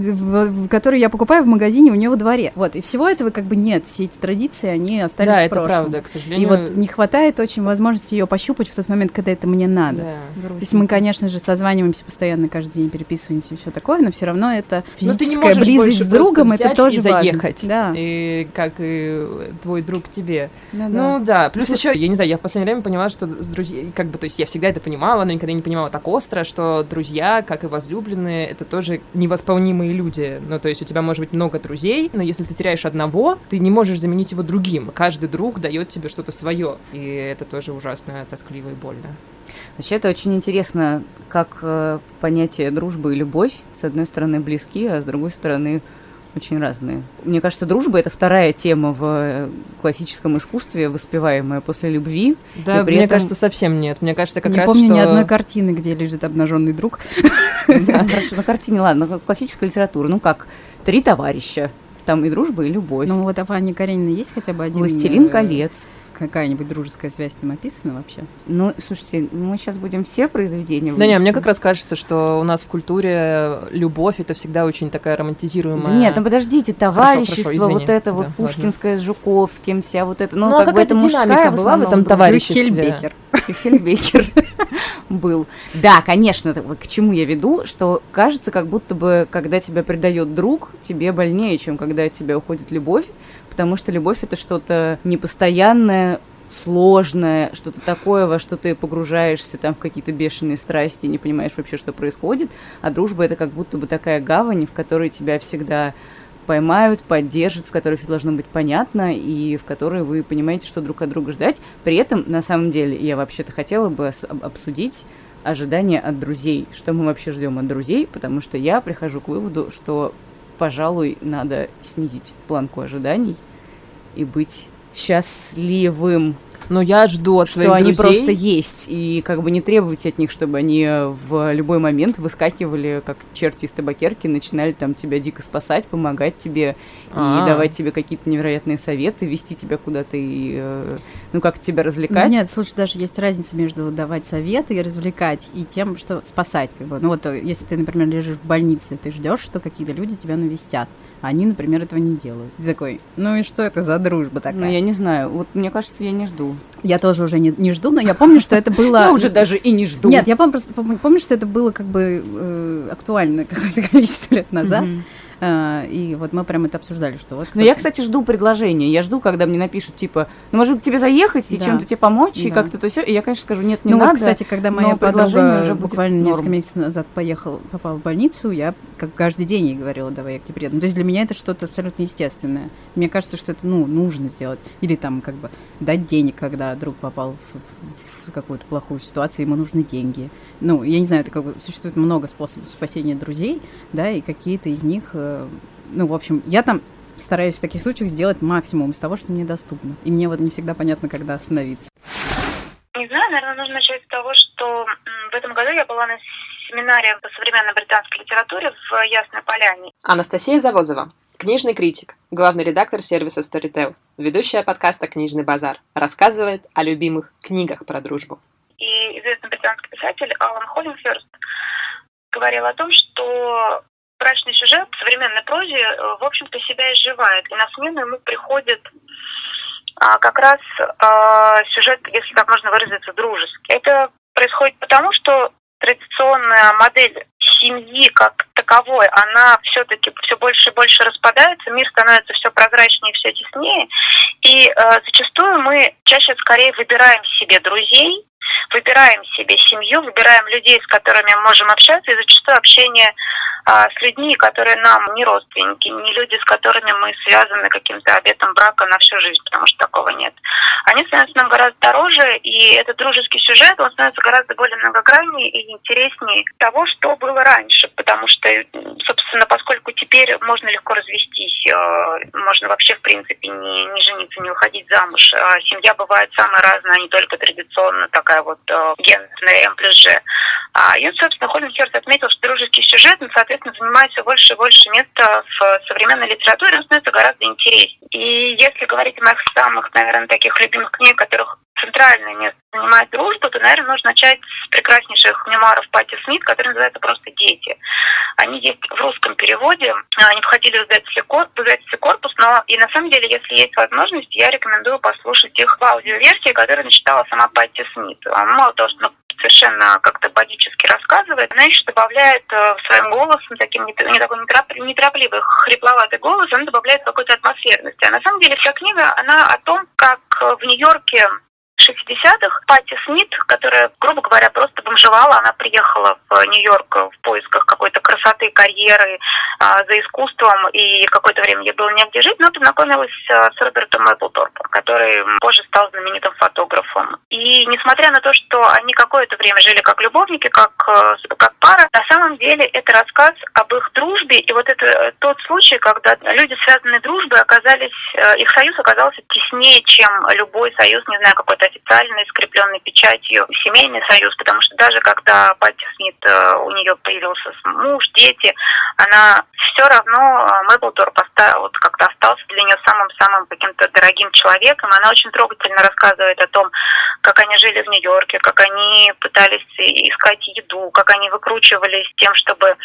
которые я покупаю в магазине у нее во дворе. Вот, и всего этого как бы нет. Все эти традиции, они остались Да, это правда, к сожалению. И вот не хватает очень возможности ее пощупать в тот момент, когда это мне надо. Да. То есть мы, конечно же, созваниваемся постоянно каждый день, переписываемся и все такое, но все равно это физическая близость с другом, это тоже и заехать. Да. И как и твой друг тебе. Ну, ну да. Плюс еще, я не знаю, я в последнее время поняла, что с друзьями, как бы, то есть я всегда это понимала, но никогда не понимала так остро, что друзья, как и возлюбленные, это тоже невосполнимые люди. Ну, то есть у тебя может быть много друзей, но если ты теряешь одного, ты не можешь заменить его другим. Каждый друг дает тебе что-то свое. И это тоже ужасно тоскливо и больно. Вообще это очень интересно, как э, понятие дружбы и любовь, с одной стороны, близки, а с другой стороны, очень разные. Мне кажется, дружба это вторая тема в э, классическом искусстве, воспеваемая после любви. Да, мне этом... кажется, совсем нет. Мне кажется, как не раз помню что... ни одной картины, где лежит обнаженный друг. Хорошо, на картине, ладно, классическая литература. Ну как, три товарища. Там и дружба, и любовь. Ну вот а в Анне Карениной есть хотя бы один... Властелин колец какая-нибудь дружеская связь там описана вообще? Ну, слушайте, мы сейчас будем все произведения Да не, мне как раз кажется, что у нас в культуре любовь это всегда очень такая романтизируемая. Да нет, ну подождите, товарищество, хорошо, хорошо, вот это вот да, Пушкинское ладно. с Жуковским, вся вот это, ну, ну а как бы это мужская была в этом товариществе. Хельбекер. Хельбекер был. Да, конечно, к чему я веду, что кажется, как будто бы, когда тебя предает друг, тебе больнее, чем когда от тебя уходит любовь, потому что любовь это что-то непостоянное, сложное, что-то такое, во что ты погружаешься там в какие-то бешеные страсти, не понимаешь вообще, что происходит, а дружба это как будто бы такая гавань, в которой тебя всегда поймают, поддержат, в которой все должно быть понятно и в которой вы понимаете, что друг от друга ждать. При этом, на самом деле, я вообще-то хотела бы обсудить ожидания от друзей, что мы вообще ждем от друзей, потому что я прихожу к выводу, что, пожалуй, надо снизить планку ожиданий и быть счастливым но я жду от что своих они друзей... просто есть, и как бы не требовать от них, чтобы они в любой момент выскакивали, как черти из табакерки, начинали там тебя дико спасать, помогать тебе А-а-а. и давать тебе какие-то невероятные советы, вести тебя куда-то и, э, ну, как тебя развлекать. Нет, слушай, даже есть разница между давать советы и развлекать, и тем, что спасать, как бы. Ну, вот, э, если ты, например, лежишь в больнице, ты ждешь, что какие-то люди тебя навестят. А они, например, этого не делают. Ты такой, ну и что это за дружба такая? Ну, я не знаю. Вот мне кажется, я не жду жду. Я тоже уже не, не жду, но я помню, что это было... Я уже даже и не жду. Нет, я помню, просто помню, помню, что это было как бы э, актуально какое-то количество лет назад. А, и вот мы прям это обсуждали, что вот... Но я, кто-то- кстати, жду предложения. Я жду, когда мне напишут, типа, ну, может быть, тебе заехать и Да. чем-то тебе помочь, и Да. как-то то все. И я, конечно, скажу, нет, не ну надо. вот, кстати, когда моя но предложение подруга уже буквально норм. несколько месяцев назад поехал, попала в больницу, я как каждый день ей говорила, давай я к тебе приеду. Ну, то есть для меня это что-то абсолютно естественное. Мне кажется, что это, ну, нужно сделать. Или там как бы дать денег, когда друг попал в- в какую-то плохую ситуацию, ему нужны деньги. Ну, я не знаю, это как бы существует много способов спасения друзей, да, и какие-то из них, э, ну, в общем, я там стараюсь в таких случаях сделать максимум из того, что мне доступно. И мне вот не всегда понятно, когда остановиться. Не знаю, наверное, нужно начать с того, что в этом году я была на семинаре по современной британской литературе в Ясной Поляне. Анастасия Завозова, книжный критик, главный редактор сервиса Storytel, ведущая подкаста «Книжный базар», рассказывает о любимых книгах про дружбу. И известный британский писатель Алан Холлинферст говорил о том, что брачный сюжет в современной прозе, э, в общем-то, себя изживает. И на смену ему приходит а, как раз а, сюжет, если так можно выразиться, дружеский. Это происходит потому, что традиционная модель семьи как таковой, она все-таки все больше и больше распадается, мир становится все прозрачнее, все теснее, и э, зачастую мы чаще скорее выбираем себе друзей, выбираем себе семью, выбираем людей, с которыми мы можем общаться, и зачастую общение с людьми, которые нам не родственники, не люди, с которыми мы связаны каким-то обетом брака на всю жизнь, потому что такого нет. Они становятся нам гораздо дороже, и этот дружеский сюжет, он становится гораздо более многограннее и интереснее того, что было раньше, потому что, собственно, поскольку теперь можно легко развестись, э, можно вообще, в принципе, не, не жениться, не выходить замуж. А Семья бывает самая разная, а не только традиционно такая вот э, гендерная М плюс Ж. А, вот, собственно, Холлин Херт отметил, что дружеский сюжет, ну, соответственно, занимает все больше и больше места в современной литературе, он становится гораздо интереснее. И если говорить о моих самых, наверное, таких любимых книг, которых центральное место занимает дружба, то, наверное, нужно начать с прекраснейших мемуаров Пати Смит, которые называются просто «Дети». Они есть в русском переводе, они входили в издательский корпус, но и на самом деле, если есть возможность, я рекомендую послушать их в аудиоверсии, которую начитала сама Патти Смит. А Мало того, что совершенно как-то бодически рассказывает, она еще добавляет э, своим голосом, таким не, не такой неторопливый, хрипловатый голос, она добавляет какой-то атмосферности. А на самом деле вся книга, она о том, как э, в Нью-Йорке 60-х Патти Смит, которая, грубо говоря, просто бомжевала, она приехала в Нью-Йорк в поисках какой-то красоты, карьеры, а, за искусством, и какое-то время ей было негде жить, но познакомилась а, с Робертом Эпплторпом, который позже стал знаменитым фотографом. И несмотря на то, что какое-то время жили как любовники, как, э, как пара, на самом деле это рассказ об их дружбе, и вот это э, тот случай, когда люди, связанные дружбой, оказались, э, их союз оказался теснее, чем любой союз, не знаю, какой-то официальный, скрепленный печатью, семейный союз, потому что даже когда Патти Смит, у нее появился муж, дети, она все равно Мэблторп оста- вот как-то остался для нее самым-самым каким-то дорогим человеком. Она очень трогательно рассказывает о том, как они жили в Нью-Йорке, как они пытались искать еду, как они выкручивались тем, чтобы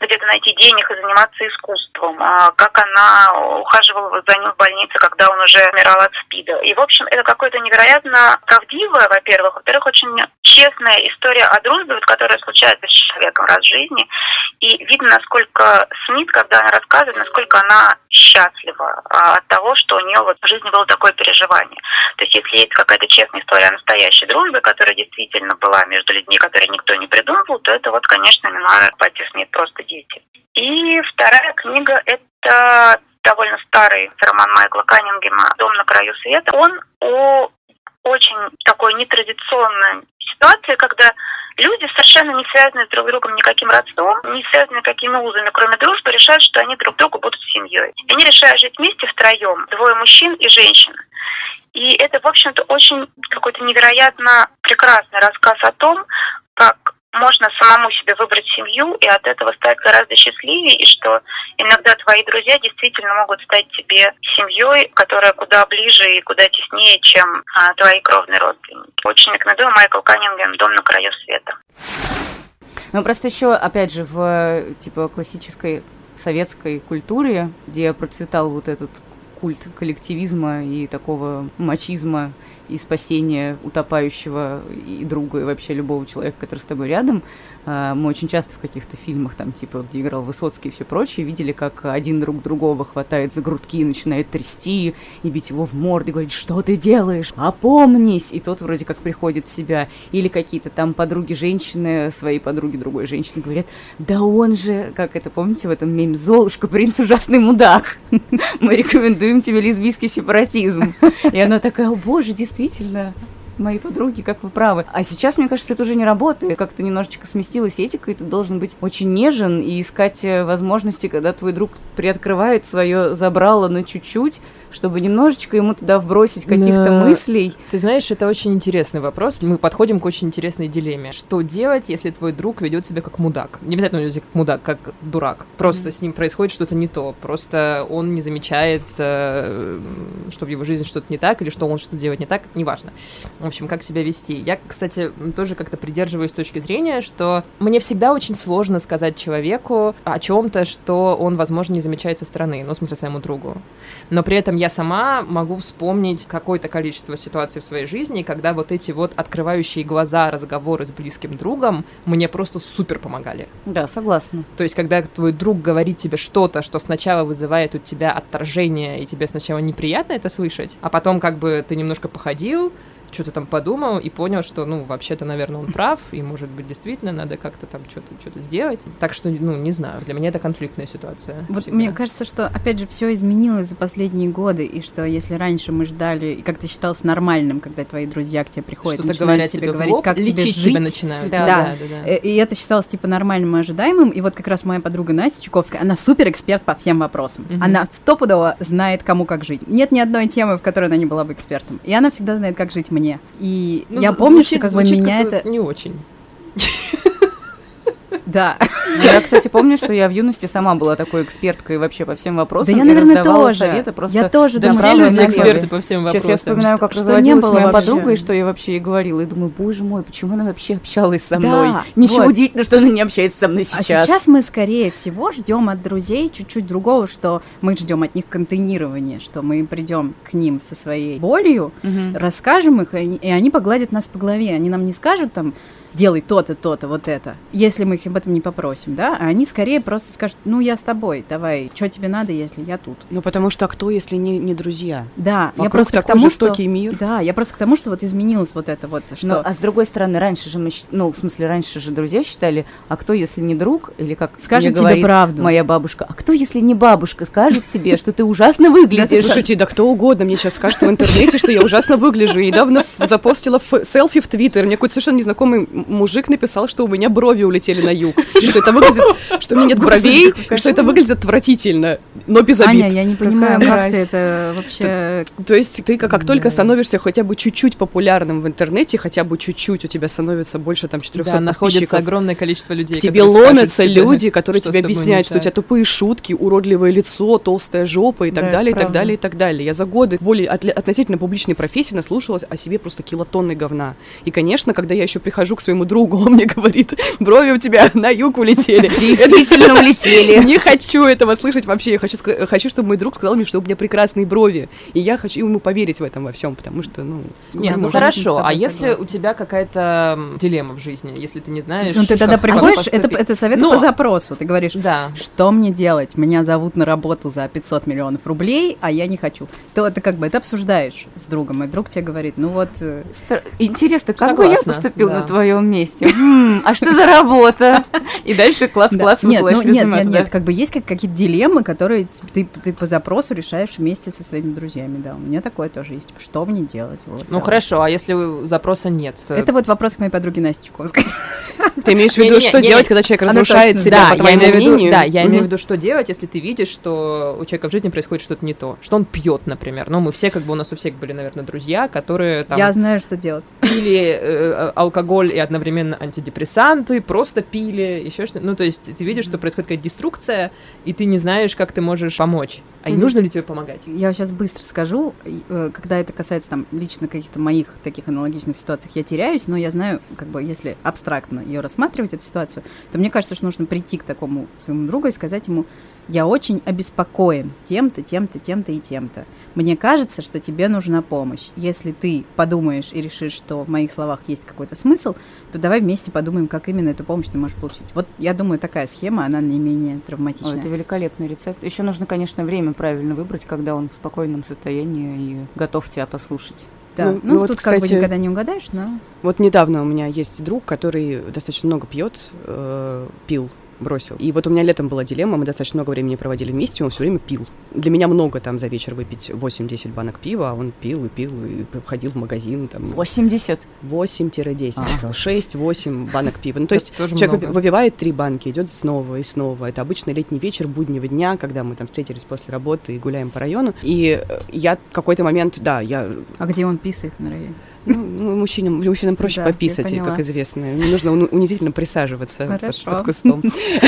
где-то найти денег и заниматься искусством, а как она ухаживала за ним в больнице, когда он уже умирал от СПИДа. И, в общем, это какое-то невероятно правдивое, во-первых, во-вторых, очень честная история о дружбе, вот, которая случается с человеком раз в жизни. И видно, насколько Смит, когда она рассказывает, насколько она счастлива а, от того, что у нее вот в жизни было такое переживание. То есть, если есть какая-то честная история о настоящей дружбе, которая действительно была между людьми, которые никто не придумывал, то это вот, конечно, мемуары Патти Смит «Просто дети». И вторая книга – это довольно старый роман Майкла Каннингема «Дом на краю света». Он о очень такой нетрадиционной ситуации, когда люди, совершенно не связанные друг с другом никаким родством, не связанные какими узами, кроме дружбы, решают, что они друг другу будут семьей. Они решают жить вместе втроем, двое мужчин и женщина. И это, в общем-то, очень какой-то невероятно прекрасный рассказ о том, как можно самому себе выбрать семью и от этого стать гораздо счастливее, и что иногда твои друзья действительно могут стать тебе семьей, которая куда ближе и куда теснее, чем а, твои кровные родственники. Очень рекомендую Майкл Каннингем «Дом на краю света». Ну, просто еще, опять же, в типа классической советской культуре, где процветал вот этот культ коллективизма и такого мачизма и спасения утопающего и друга, и вообще любого человека, который с тобой рядом. А, мы очень часто в каких-то фильмах, там, типа, где играл Высоцкий и все прочее, видели, как один друг другого хватает за грудки и начинает трясти, и бить его в морду, и говорить, что ты делаешь? Опомнись! И тот вроде как приходит в себя. Или какие-то там подруги женщины, своей подруги другой женщины говорят, да он же, как это, помните, в этом меме, Золушка, принц ужасный мудак. Мы рекомендуем тебе лесбийский сепаратизм. И она такая, о боже, действительно, мои подруги, как вы правы. А сейчас, мне кажется, это уже не работает. Как-то немножечко сместилась этика, и ты должен быть очень нежен и искать э, возможности, когда твой друг приоткрывает свое забрало на чуть-чуть, чтобы немножечко ему туда вбросить каких-то Да. мыслей. Ты знаешь, это очень интересный вопрос. Мы подходим к очень интересной дилемме. Что делать, если твой друг ведет себя как мудак? Не обязательно ведет себя как мудак, как дурак. Просто с ним происходит что-то не то. Просто он не замечает, э, что в его жизни что-то не так, или что он что-то делает не так, неважно. В общем, как себя вести. Я, кстати, тоже как-то придерживаюсь точки зрения, что мне всегда очень сложно сказать человеку о чем-то, что он, возможно, не замечает со стороны, ну, в смысле, своему другу. Но при этом я сама могу вспомнить какое-то количество ситуаций в своей жизни, когда вот эти вот открывающие глаза разговоры с близким другом мне просто супер помогали. Да, согласна. То есть, когда твой друг говорит тебе что-то, что сначала вызывает у тебя отторжение, и тебе сначала неприятно это слышать, а потом как бы ты немножко походил, что-то там подумал и понял, что, ну, вообще-то, наверное, он прав, и, может быть, действительно надо как-то там что-то что сделать. Так что, ну, не знаю, для меня это конфликтная ситуация. Вот всегда. мне кажется, что, опять же, все изменилось за последние годы, и что если раньше мы ждали, и как-то считалось нормальным, когда твои друзья к тебе приходят, начинают говорят тебе говорить, лоб, как тебе жить, тебя начинают. Да. да, да. да. Э, И это считалось типа нормальным и ожидаемым. И вот как раз моя подруга Настя Чуковская, она супер эксперт по всем вопросам. Мгм. Она стопудово знает, кому как жить. Нет ни одной темы, в которой она не была бы экспертом. И она всегда знает, как жить мне. И Ну, я помню, звучит- что как бы меня это... не очень. Да. Я, кстати, помню, что я в юности сама была такой эксперткой вообще по всем вопросам. Да я, наверное, раздавала тоже. советы просто Я тоже Да, думаю, все люди эксперты по всем Сейчас вопросам. я вспоминаю, как что не разводилась было моя вообще. подруга, и что я вообще ей говорила. И думаю, боже мой, почему она вообще общалась со Да, мной? Ничего вот. удивительного, что она не общается со мной А сейчас. сейчас мы, скорее всего, ждем от друзей чуть-чуть другого, что мы ждем от них контейнирования, что мы придем к ним со своей болью, Мгм. расскажем их, и они погладят нас по голове. Они нам не скажут там, делай то-то, то-то, вот это, если мы их об этом не попросим, да, а они скорее просто скажут, ну, я с тобой, давай, что тебе надо, если я тут. Ну, потому что а кто, если не, не друзья? Да, я Вокруг просто к такой тому, что... мир. Да, я просто к тому, что вот изменилось вот это вот, что... Ну, а с другой стороны, раньше же мы, ну, в смысле, раньше же друзья считали, а кто, если не друг, или как Скажет мне тебе говорит правду. моя бабушка, а кто, если не бабушка, скажет тебе, что ты ужасно выглядишь? Слушайте, да кто угодно мне сейчас скажет в интернете, что я ужасно выгляжу. Я недавно запостила селфи в Твиттер. Мне какой-то совершенно незнакомый мужик написал, что у меня брови улетели на юг. И Что это выглядит, что у меня нет бровей, и что это выглядит отвратительно, но без Аня, обид. я не понимаю, Какая как ты это вообще... То есть ты как, как только становишься хотя бы чуть-чуть популярным в интернете, хотя бы чуть-чуть, у тебя становится больше там 400 Да, находится огромное количество людей, тебе ломятся люди, которые тебе объясняют, что у тебя тупые шутки, уродливое лицо, толстая жопа и так Да, далее, и так далее, и так далее. Я за годы более относительно публичной профессии наслушалась о себе просто килотонны говна. И, конечно, когда я еще прихожу к своему другу, он мне говорит, брови у тебя на юг улетели. Действительно улетели. Не хочу этого слышать вообще. Я хочу, хочу, чтобы мой друг сказал мне, что у меня прекрасные брови. И я хочу ему поверить в этом во всем, потому что, ну... Нет, ну хорошо, а если у тебя какая-то дилемма в жизни, если ты не знаешь... Ну, ты тогда приходишь, это, это совет Но- по запросу. Ты говоришь, Да. что мне делать? Меня зовут на работу за 500 миллионов рублей, а я не хочу. То ты как бы это обсуждаешь с другом, и друг тебе говорит, ну вот... э, Стар- Интересно, как бы я поступил да. на твоем месте? М, А что за работа? И дальше класс-класс да. нет, ну, нет, нет, как бы есть как, какие-то дилеммы, которые ты, ты по запросу решаешь вместе со своими друзьями, да. У меня такое тоже есть. Типа, что мне делать? Вот, Ну да. хорошо, а если запроса нет? то- Это вот вопрос к моей подруге Насте Чуковской. Ты имеешь в виду, что делать, когда человек разрушает себя, по твоему мнению? да, я имею в виду, что делать, если ты видишь, что у человека в жизни происходит что-то не то, что он пьет, например. Ну, мы все, как бы у нас у всех были, наверное, друзья, которые там Я знаю, что делать. пили э, алкоголь и одновременно антидепрессанты, просто пили, еще что-то. Ну, то есть ты видишь, что происходит какая-то деструкция, и ты не знаешь, как ты можешь помочь. А Мгм. нужно ли тебе помогать? Я сейчас быстро скажу, э, когда это касается там лично каких-то моих таких аналогичных ситуаций, я теряюсь, но я знаю, как бы, если абстрактно ее рассматривать, эту ситуацию, то мне кажется, что нужно прийти к такому своему другу и сказать ему, я очень обеспокоен тем-то, тем-то, тем-то и тем-то. Мне кажется, что тебе нужна помощь. Если ты подумаешь и решишь, что в моих словах есть какой-то смысл, то давай вместе подумаем, как именно эту помощь ты можешь получить. Вот я думаю, такая схема, она наименее травматичная. Ой, это великолепный рецепт. Еще нужно, конечно, время правильно выбрать, когда он в спокойном состоянии и готов тебя послушать. Да, Ну, ну, ну вот, тут как бы кстати, никогда не угадаешь, но... Вот недавно у меня есть друг, который достаточно много пьет, э, пил, бросил. И вот у меня летом была дилемма, мы достаточно много времени проводили вместе, он все время пил. Для меня много там за вечер выпить 8-10 банок пива, а он пил и пил, и ходил в магазин там 80. 8-10, А. 6-8 банок пива. Ну, то есть человек много. выпивает три банки, идет снова и снова. Это обычный летний вечер буднего дня, когда мы там встретились после работы и гуляем по району. И э, я в какой-то момент, да, я А где он писает на районе? Ну, ну, мужчинам, мужчинам проще Да, пописать, как известно. Не нужно уни- унизительно присаживаться под, Хорошо. под кустом.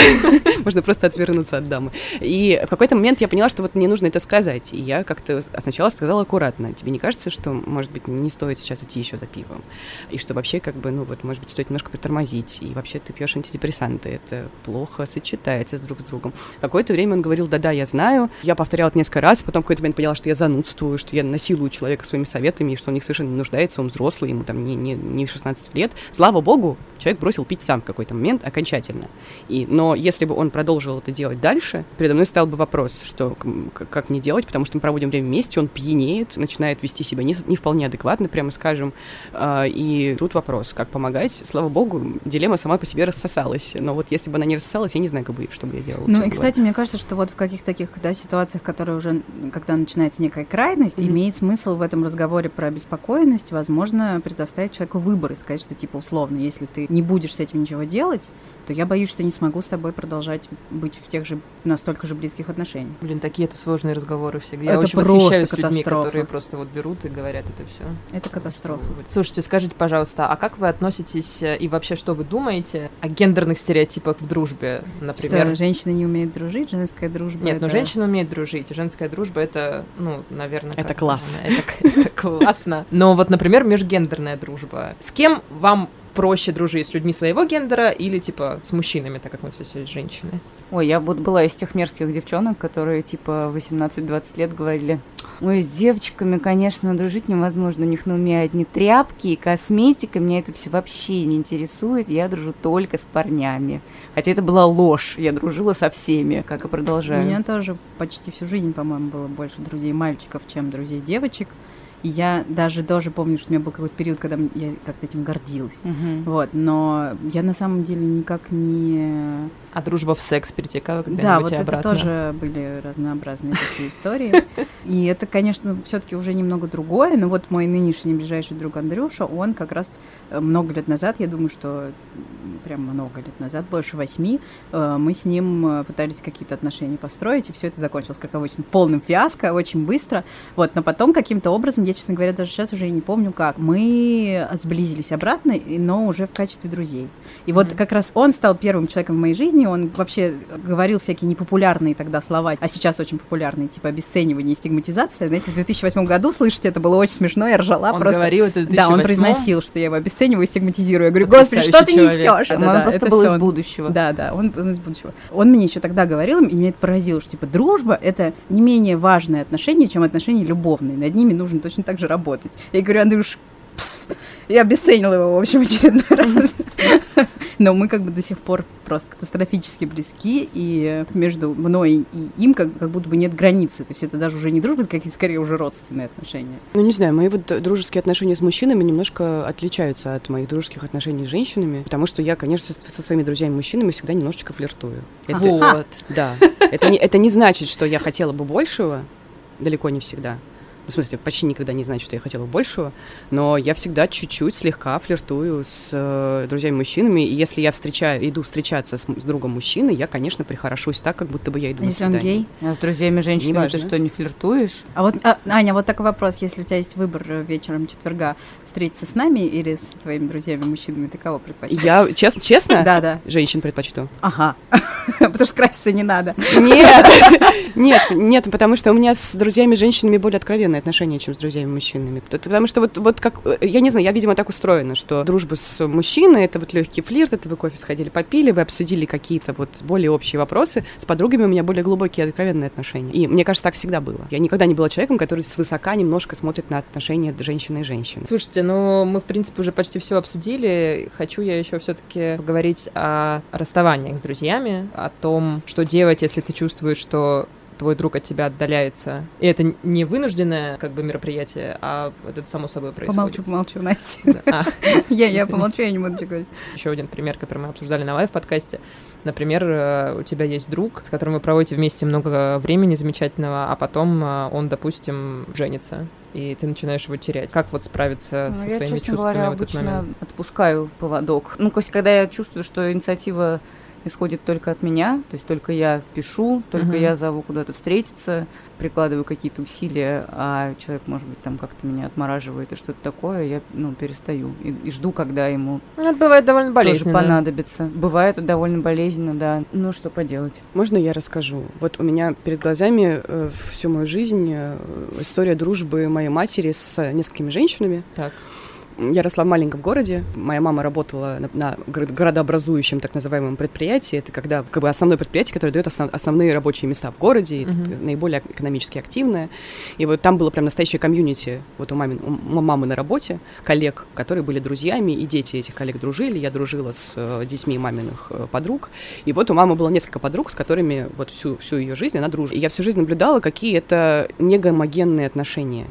Можно просто отвернуться от дамы. И в какой-то момент я поняла, что вот мне нужно это сказать. И я как-то сначала сказала аккуратно. Тебе не кажется, что, может быть, не стоит сейчас идти еще за пивом? И что вообще, как бы, ну вот, может быть, стоит немножко притормозить. И вообще ты пьешь антидепрессанты. Это плохо сочетается с друг с другом. Какое-то время он говорил, да-да, я знаю. Я повторяла это несколько раз, потом в какой-то момент поняла, что я занудствую, что я насилую человека своими советами, и что он них совершенно не нуждается, он взрослый, ему там не, не, не 16 лет. Слава богу, человек бросил пить сам в какой-то момент окончательно. И, но если бы он продолжил это делать дальше, передо мной стал бы вопрос, что м, к- как мне делать, потому что мы проводим время вместе, он пьянеет, начинает вести себя не, не вполне адекватно, прямо скажем. А, и тут вопрос, как помогать. Слава богу, дилемма сама по себе рассосалась. Но вот если бы она не рассосалась, я не знаю, как бы, что бы я делала. Ну и, кстати, мне кажется, что вот в каких-то таких да, ситуациях, которые уже, когда начинается некая крайность, Мгм. имеет смысл в этом разговоре про беспокойность, возможно, предоставить человеку выбор и сказать, что, типа, условно, если ты не будешь с этим ничего делать, то я боюсь, что не смогу с тобой продолжать быть в тех же настолько же близких отношениях. Блин, такие это сложные разговоры всегда. Я Это очень просто восхищаюсь людьми, катастрофа. которые просто вот берут и говорят это все. Это катастрофа. Слушайте, скажите, пожалуйста, а как вы относитесь э, и вообще что вы думаете о гендерных стереотипах в дружбе, например? Что женщины не умеют дружить, женская дружба. Нет, ну это- женщина умеет дружить, женская дружба это, ну, наверное... Это как- класс. Это, это классно. Но вот, например, межгендерная дружба. С кем вам проще дружить? С людьми своего гендера или, типа, с мужчинами, так как мы все все женщины? Ой, я вот была из тех мерзких девчонок, которые типа 18-20 лет говорили, ой, с девочками, конечно, дружить невозможно, у них на уме одни тряпки и косметика, меня это все вообще не интересует, я дружу только с парнями. Хотя это была ложь, я дружила со всеми, как и У продолжаю. меня тоже почти всю жизнь, по-моему, было больше друзей мальчиков, чем друзей девочек. И я даже тоже помню, что у меня был какой-то период, когда я как-то этим гордилась. Мгм. Вот, но я на самом деле никак не... А дружба в секс перетекала когда-нибудь Да, вот и это обратно? тоже были разнообразные такие истории. И это, конечно, все-таки уже немного другое. Но вот мой нынешний ближайший друг Андрюша, он как раз э, много лет назад, я думаю, что прям много лет назад, больше восьми, э, мы с ним э, пытались какие-то отношения построить, и все это закончилось, как обычно, полным фиаско, очень быстро. Вот, но потом каким-то образом, я, честно говоря, даже сейчас уже и не помню как, мы сблизились обратно, но уже в качестве друзей. И вот Мгм. как раз он стал первым человеком в моей жизни, он вообще говорил всякие непопулярные тогда слова, а сейчас очень популярные, типа обесценивание и стигматизация. Знаете, в 2008 году слышать это было очень смешно, я ржала Он просто. говорил это в Да, он 2008-м? произносил, что я его обесцениваю и стигматизирую. Я говорю, господи, что ты человек. несешь? Он просто был из будущего. Да, да, он он из будущего. Он мне еще тогда говорил, и меня это поразило, что типа дружба это не менее важное отношение, чем отношения любовные. Над ними нужно точно так же работать. Я говорю, Андрюш, я обесценила его, в общем, очередной раз. Но мы как бы до сих пор просто катастрофически близки, и между мной и им как, как будто бы нет границы. То есть это даже уже не дружба, это какие-то скорее уже родственные отношения. Ну, не знаю, мои вот дружеские отношения с мужчинами немножко отличаются от моих дружеских отношений с женщинами, потому что я, конечно, со- со своими друзьями-мужчинами всегда немножечко флиртую. Это, Вот. Да. Это не, это не значит, что я хотела бы большего, далеко не всегда. В смысле, почти никогда не значит, что я хотела большего, но я всегда чуть-чуть слегка флиртую с э, друзьями-мужчинами, и если я встречаю, иду встречаться с, с другом мужчины, я, конечно, прихорошусь так, как будто бы я иду А на если он свидание. гей? А с друзьями женщинами ты что, не флиртуешь? А вот, а, Аня, вот такой вопрос. Если у тебя есть выбор э, вечером четверга встретиться с нами или с твоими друзьями-мужчинами, ты кого предпочтешь? Я, честно, честно, Да, да. женщин предпочту. Ага. Потому что краситься не надо. Нет, нет, нет, потому что у меня с друзьями-женщинами более откровенные откровенные отношения, чем с друзьями-мужчинами. Потому что вот, вот как, э, я не знаю, я, видимо, так устроена, что дружба с мужчиной — это вот легкий флирт, это вы кофе сходили, попили, вы обсудили какие-то вот более общие вопросы. С подругами у меня более глубокие откровенные отношения. И мне кажется, так всегда было. Я никогда не была человеком, который свысока немножко смотрит на отношения женщины и женщины. Слушайте, ну мы, в принципе, уже почти все обсудили. Хочу я еще все-таки поговорить о расставаниях с друзьями, о том, что делать, если ты чувствуешь, что твой друг от тебя отдаляется. И это не вынужденное как бы мероприятие, а это само собой происходит. Помолчу, помолчу, Настя. А, я, я помолчу, я не буду ничего говорить. Еще один пример, который мы обсуждали на лайв-подкасте. Например, э, у тебя есть друг, с которым вы проводите вместе много времени замечательного, а потом э, он, допустим, женится и ты начинаешь его терять. Как вот справиться ну, со я, своими чувствами говоря, в этот момент? отпускаю поводок. Ну, то есть, когда я чувствую, что инициатива исходит только от меня, то есть только я пишу, только uh-huh. я зову куда-то встретиться, прикладываю какие-то усилия, а человек, может быть, там как-то меня отмораживает и что-то такое, я, ну, перестаю и, и жду, когда ему ну, это бывает довольно болезненно. тоже понадобится. Бывает довольно болезненно, да. Ну, что поделать. Можно я расскажу? Вот у меня перед глазами э, всю мою жизнь э, история дружбы моей матери с несколькими женщинами. Так. Я росла в маленьком городе. Моя мама работала на, на городообразующем так называемом предприятии. Это когда как бы основное предприятие, которое дает основ, основные рабочие места в городе, mm-hmm. наиболее экономически активное. И вот там было прям настоящее комьюнити вот у, мамин, у мамы на работе, коллег, которые были друзьями, и дети этих коллег дружили. Я дружила с э, детьми маминых э, подруг. И вот у мамы было несколько подруг, с которыми вот всю, всю ее жизнь она дружила. И я всю жизнь наблюдала, какие это негомогенные отношения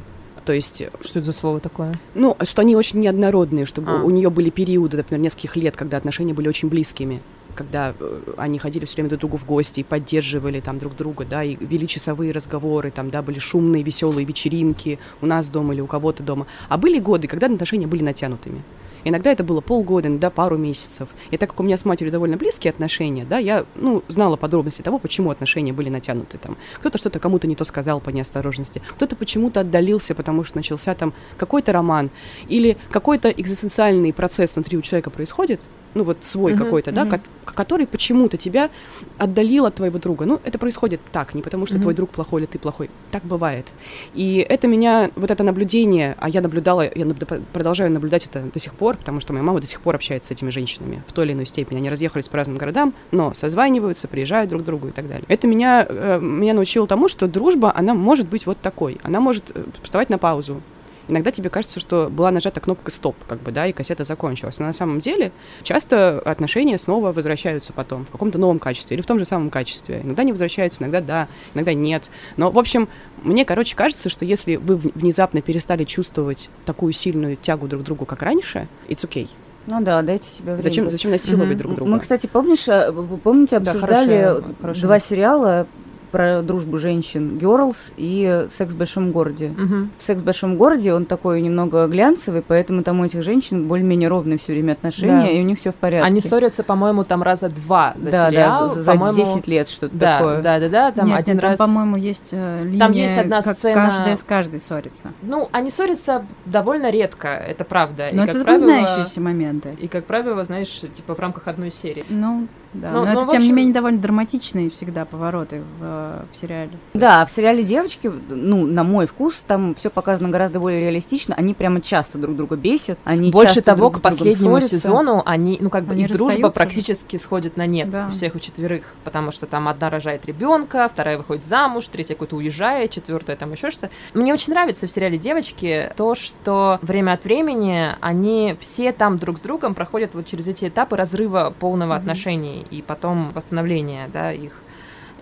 то есть... Что это за слово такое? Ну, что они очень неоднородные, чтобы а. у нее были периоды, например, нескольких лет, когда отношения были очень близкими когда э, они ходили все время друг другу в гости и поддерживали там друг друга, да, и вели часовые разговоры, там, да, были шумные, веселые вечеринки у нас дома или у кого-то дома. А были годы, когда отношения были натянутыми. Иногда это было полгода, иногда пару месяцев. И так как у меня с матерью довольно близкие отношения, да, я, ну, знала подробности того, почему отношения были натянуты там. Кто-то что-то кому-то не то сказал по неосторожности, кто-то почему-то отдалился, потому что начался там какой-то роман, или какой-то экзистенциальный процесс внутри у человека происходит, ну вот свой uh-huh, какой-то, uh-huh. да, который почему-то тебя отдалил от твоего друга. Ну, это происходит так, не потому что uh-huh. твой друг плохой или ты плохой. Так бывает. И это меня, вот это наблюдение, а я наблюдала, я продолжаю наблюдать это до сих пор, потому что моя мама до сих пор общается с этими женщинами в той или иной степени. Они разъехались по разным городам, но созваниваются, приезжают друг к другу и так далее. Это меня, э, меня научило тому, что дружба, она может быть вот такой. Она может э, вставать на паузу, иногда тебе кажется, что была нажата кнопка стоп, как бы, да, и кассета закончилась. Но на самом деле часто отношения снова возвращаются потом в каком-то новом качестве или в том же самом качестве. Иногда не возвращаются, иногда да, иногда нет. Но, в общем, мне, короче, кажется, что если вы внезапно перестали чувствовать такую сильную тягу друг к другу, как раньше, it's okay. Ну да, дайте себе время. Зачем, зачем насиловать mm-hmm. друг друга? Мы, кстати, помнишь, э, вы помните, обсуждали да, хорошая, хорошая два сериала про дружбу женщин Girls и Секс в большом городе. Угу. В Секс в большом городе он такой немного глянцевый, поэтому там у этих женщин более-менее ровные все время отношения, да. и у них все в порядке. Они ссорятся, по-моему, там раза два за да, сериал. Да, за, за 10 лет что-то да, такое. Да, да, да, там нет, один нет, раз... Там, по-моему, есть э, линия, там есть одна как сцена... каждая с каждой ссорится. Ну, они ссорятся довольно редко, это правда. Но и, это запоминающиеся моменты. И, как правило, знаешь, типа в рамках одной серии. Ну, да, но, но, но это, общем... тем не менее, довольно драматичные всегда повороты в, э, в сериале. Да, в сериале «Девочки», ну, на мой вкус, там все показано гораздо более реалистично. Они прямо часто друг друга бесят. Они Больше того, друг к последнему сезону они, ну, как бы, они их дружба практически сходит на нет да. у всех у четверых, потому что там одна рожает ребенка, вторая выходит замуж, третья куда-то уезжает, четвертая там еще что-то. Мне очень нравится в сериале «Девочки» то, что время от времени они все там друг с другом проходят вот через эти этапы разрыва полного mm-hmm. отношений и потом восстановления, да, их.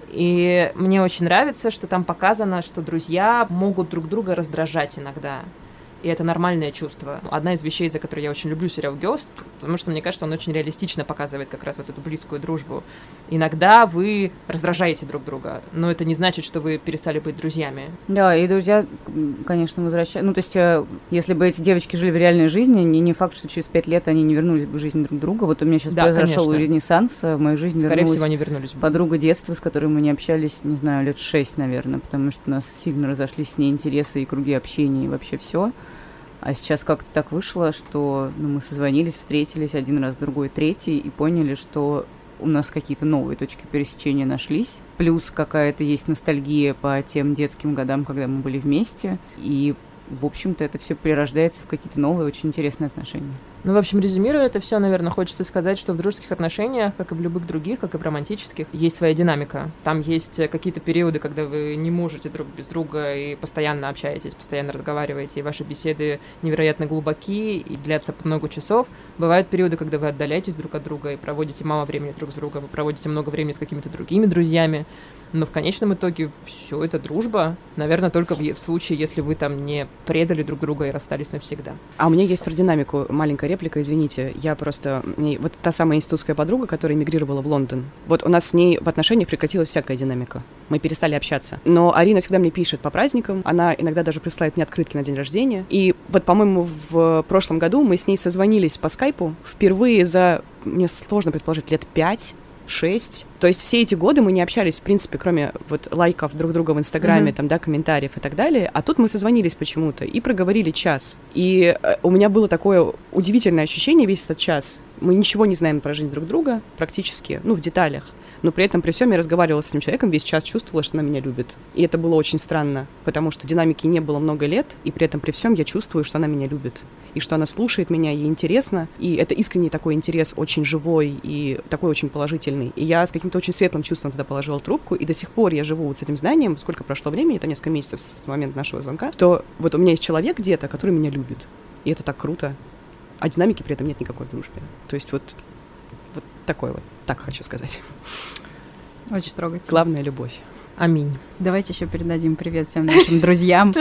И мне очень нравится, что там показано, что друзья могут друг друга раздражать иногда и это нормальное чувство. Одна из вещей, за которые я очень люблю сериал Ghost, потому что, мне кажется, он очень реалистично показывает как раз вот эту близкую дружбу. Иногда вы раздражаете друг друга, но это не значит, что вы перестали быть друзьями. Да, и друзья, конечно, возвращаются. Ну, то есть, э, если бы эти девочки жили в реальной жизни, не, не факт, что через пять лет они не вернулись бы в жизнь друг друга. Вот у меня сейчас да, произошел конечно. ренессанс в моей жизни. Скорее всего, они вернулись бы. Подруга детства, с которой мы не общались, не знаю, лет шесть, наверное, потому что у нас сильно разошлись с ней интересы и круги общения, и вообще все. А сейчас как-то так вышло, что ну, мы созвонились, встретились один раз, другой, третий, и поняли, что у нас какие-то новые точки пересечения нашлись. Плюс какая-то есть ностальгия по тем детским годам, когда мы были вместе. И, в общем-то, это все прирождается в какие-то новые, очень интересные отношения. Ну, в общем, резюмируя это все, наверное, хочется сказать, что в дружеских отношениях, как и в любых других, как и в романтических, есть своя динамика. Там есть какие-то периоды, когда вы не можете друг без друга и постоянно общаетесь, постоянно разговариваете, и ваши беседы невероятно глубоки и длятся по много часов. Бывают периоды, когда вы отдаляетесь друг от друга и проводите мало времени друг с другом, вы проводите много времени с какими-то другими друзьями. Но в конечном итоге все это дружба, наверное, только в, в случае, если вы там не предали друг друга и расстались навсегда. А у меня есть про динамику маленькая реплика, извините. Я просто... Вот та самая институтская подруга, которая эмигрировала в Лондон, вот у нас с ней в отношениях прекратилась всякая динамика. Мы перестали общаться. Но Арина всегда мне пишет по праздникам, она иногда даже присылает мне открытки на день рождения. И вот, по-моему, в прошлом году мы с ней созвонились по скайпу впервые за, мне сложно предположить, лет пять, шесть. То есть все эти годы мы не общались, в принципе, кроме вот лайков друг друга в Инстаграме, mm-hmm. там, да, комментариев и так далее. А тут мы созвонились почему-то и проговорили час. И э, у меня было такое удивительное ощущение весь этот час. Мы ничего не знаем про жизнь друг друга практически, ну, в деталях но при этом при всем я разговаривала с этим человеком, весь час чувствовала, что она меня любит. И это было очень странно, потому что динамики не было много лет, и при этом при всем я чувствую, что она меня любит, и что она слушает меня, ей интересно, и это искренний такой интерес, очень живой и такой очень положительный. И я с каким-то очень светлым чувством тогда положила трубку, и до сих пор я живу вот с этим знанием, сколько прошло времени, это несколько месяцев с момента нашего звонка, что вот у меня есть человек где-то, который меня любит. И это так круто. А динамики при этом нет никакой в дружбе. То есть вот, такой вот, так хочу сказать. Очень трогательно. Главная любовь. Аминь. Давайте еще передадим привет всем нашим друзьям.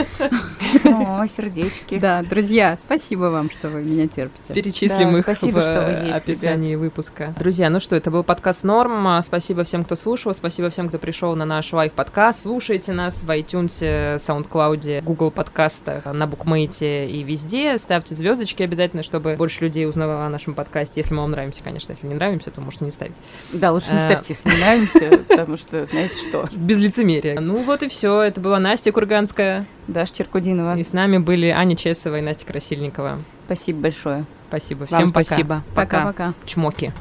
О, сердечки. Да, друзья, спасибо вам, что вы меня терпите. Перечислим да, их спасибо, в есть, описании ребят. выпуска. Друзья, ну что, это был подкаст Норм. А, спасибо всем, кто слушал. Спасибо всем, кто пришел на наш лайв-подкаст. Слушайте нас в iTunes, SoundCloud, Google подкастах, на Букмейте и везде. Ставьте звездочки обязательно, чтобы больше людей узнавало о нашем подкасте. Если мы вам нравимся, конечно. Если не нравимся, то можете не ставить. Да, лучше не а, ставьте, если не нравимся, потому что, знаете что. Без лицемерия. Ну вот и все. Это была Настя Курганская. Даша Черкудинова. И с нами были Аня Чесова и Настя Красильникова. Спасибо большое. Спасибо. Всем Вам пока. спасибо. Пока-пока. Чмоки.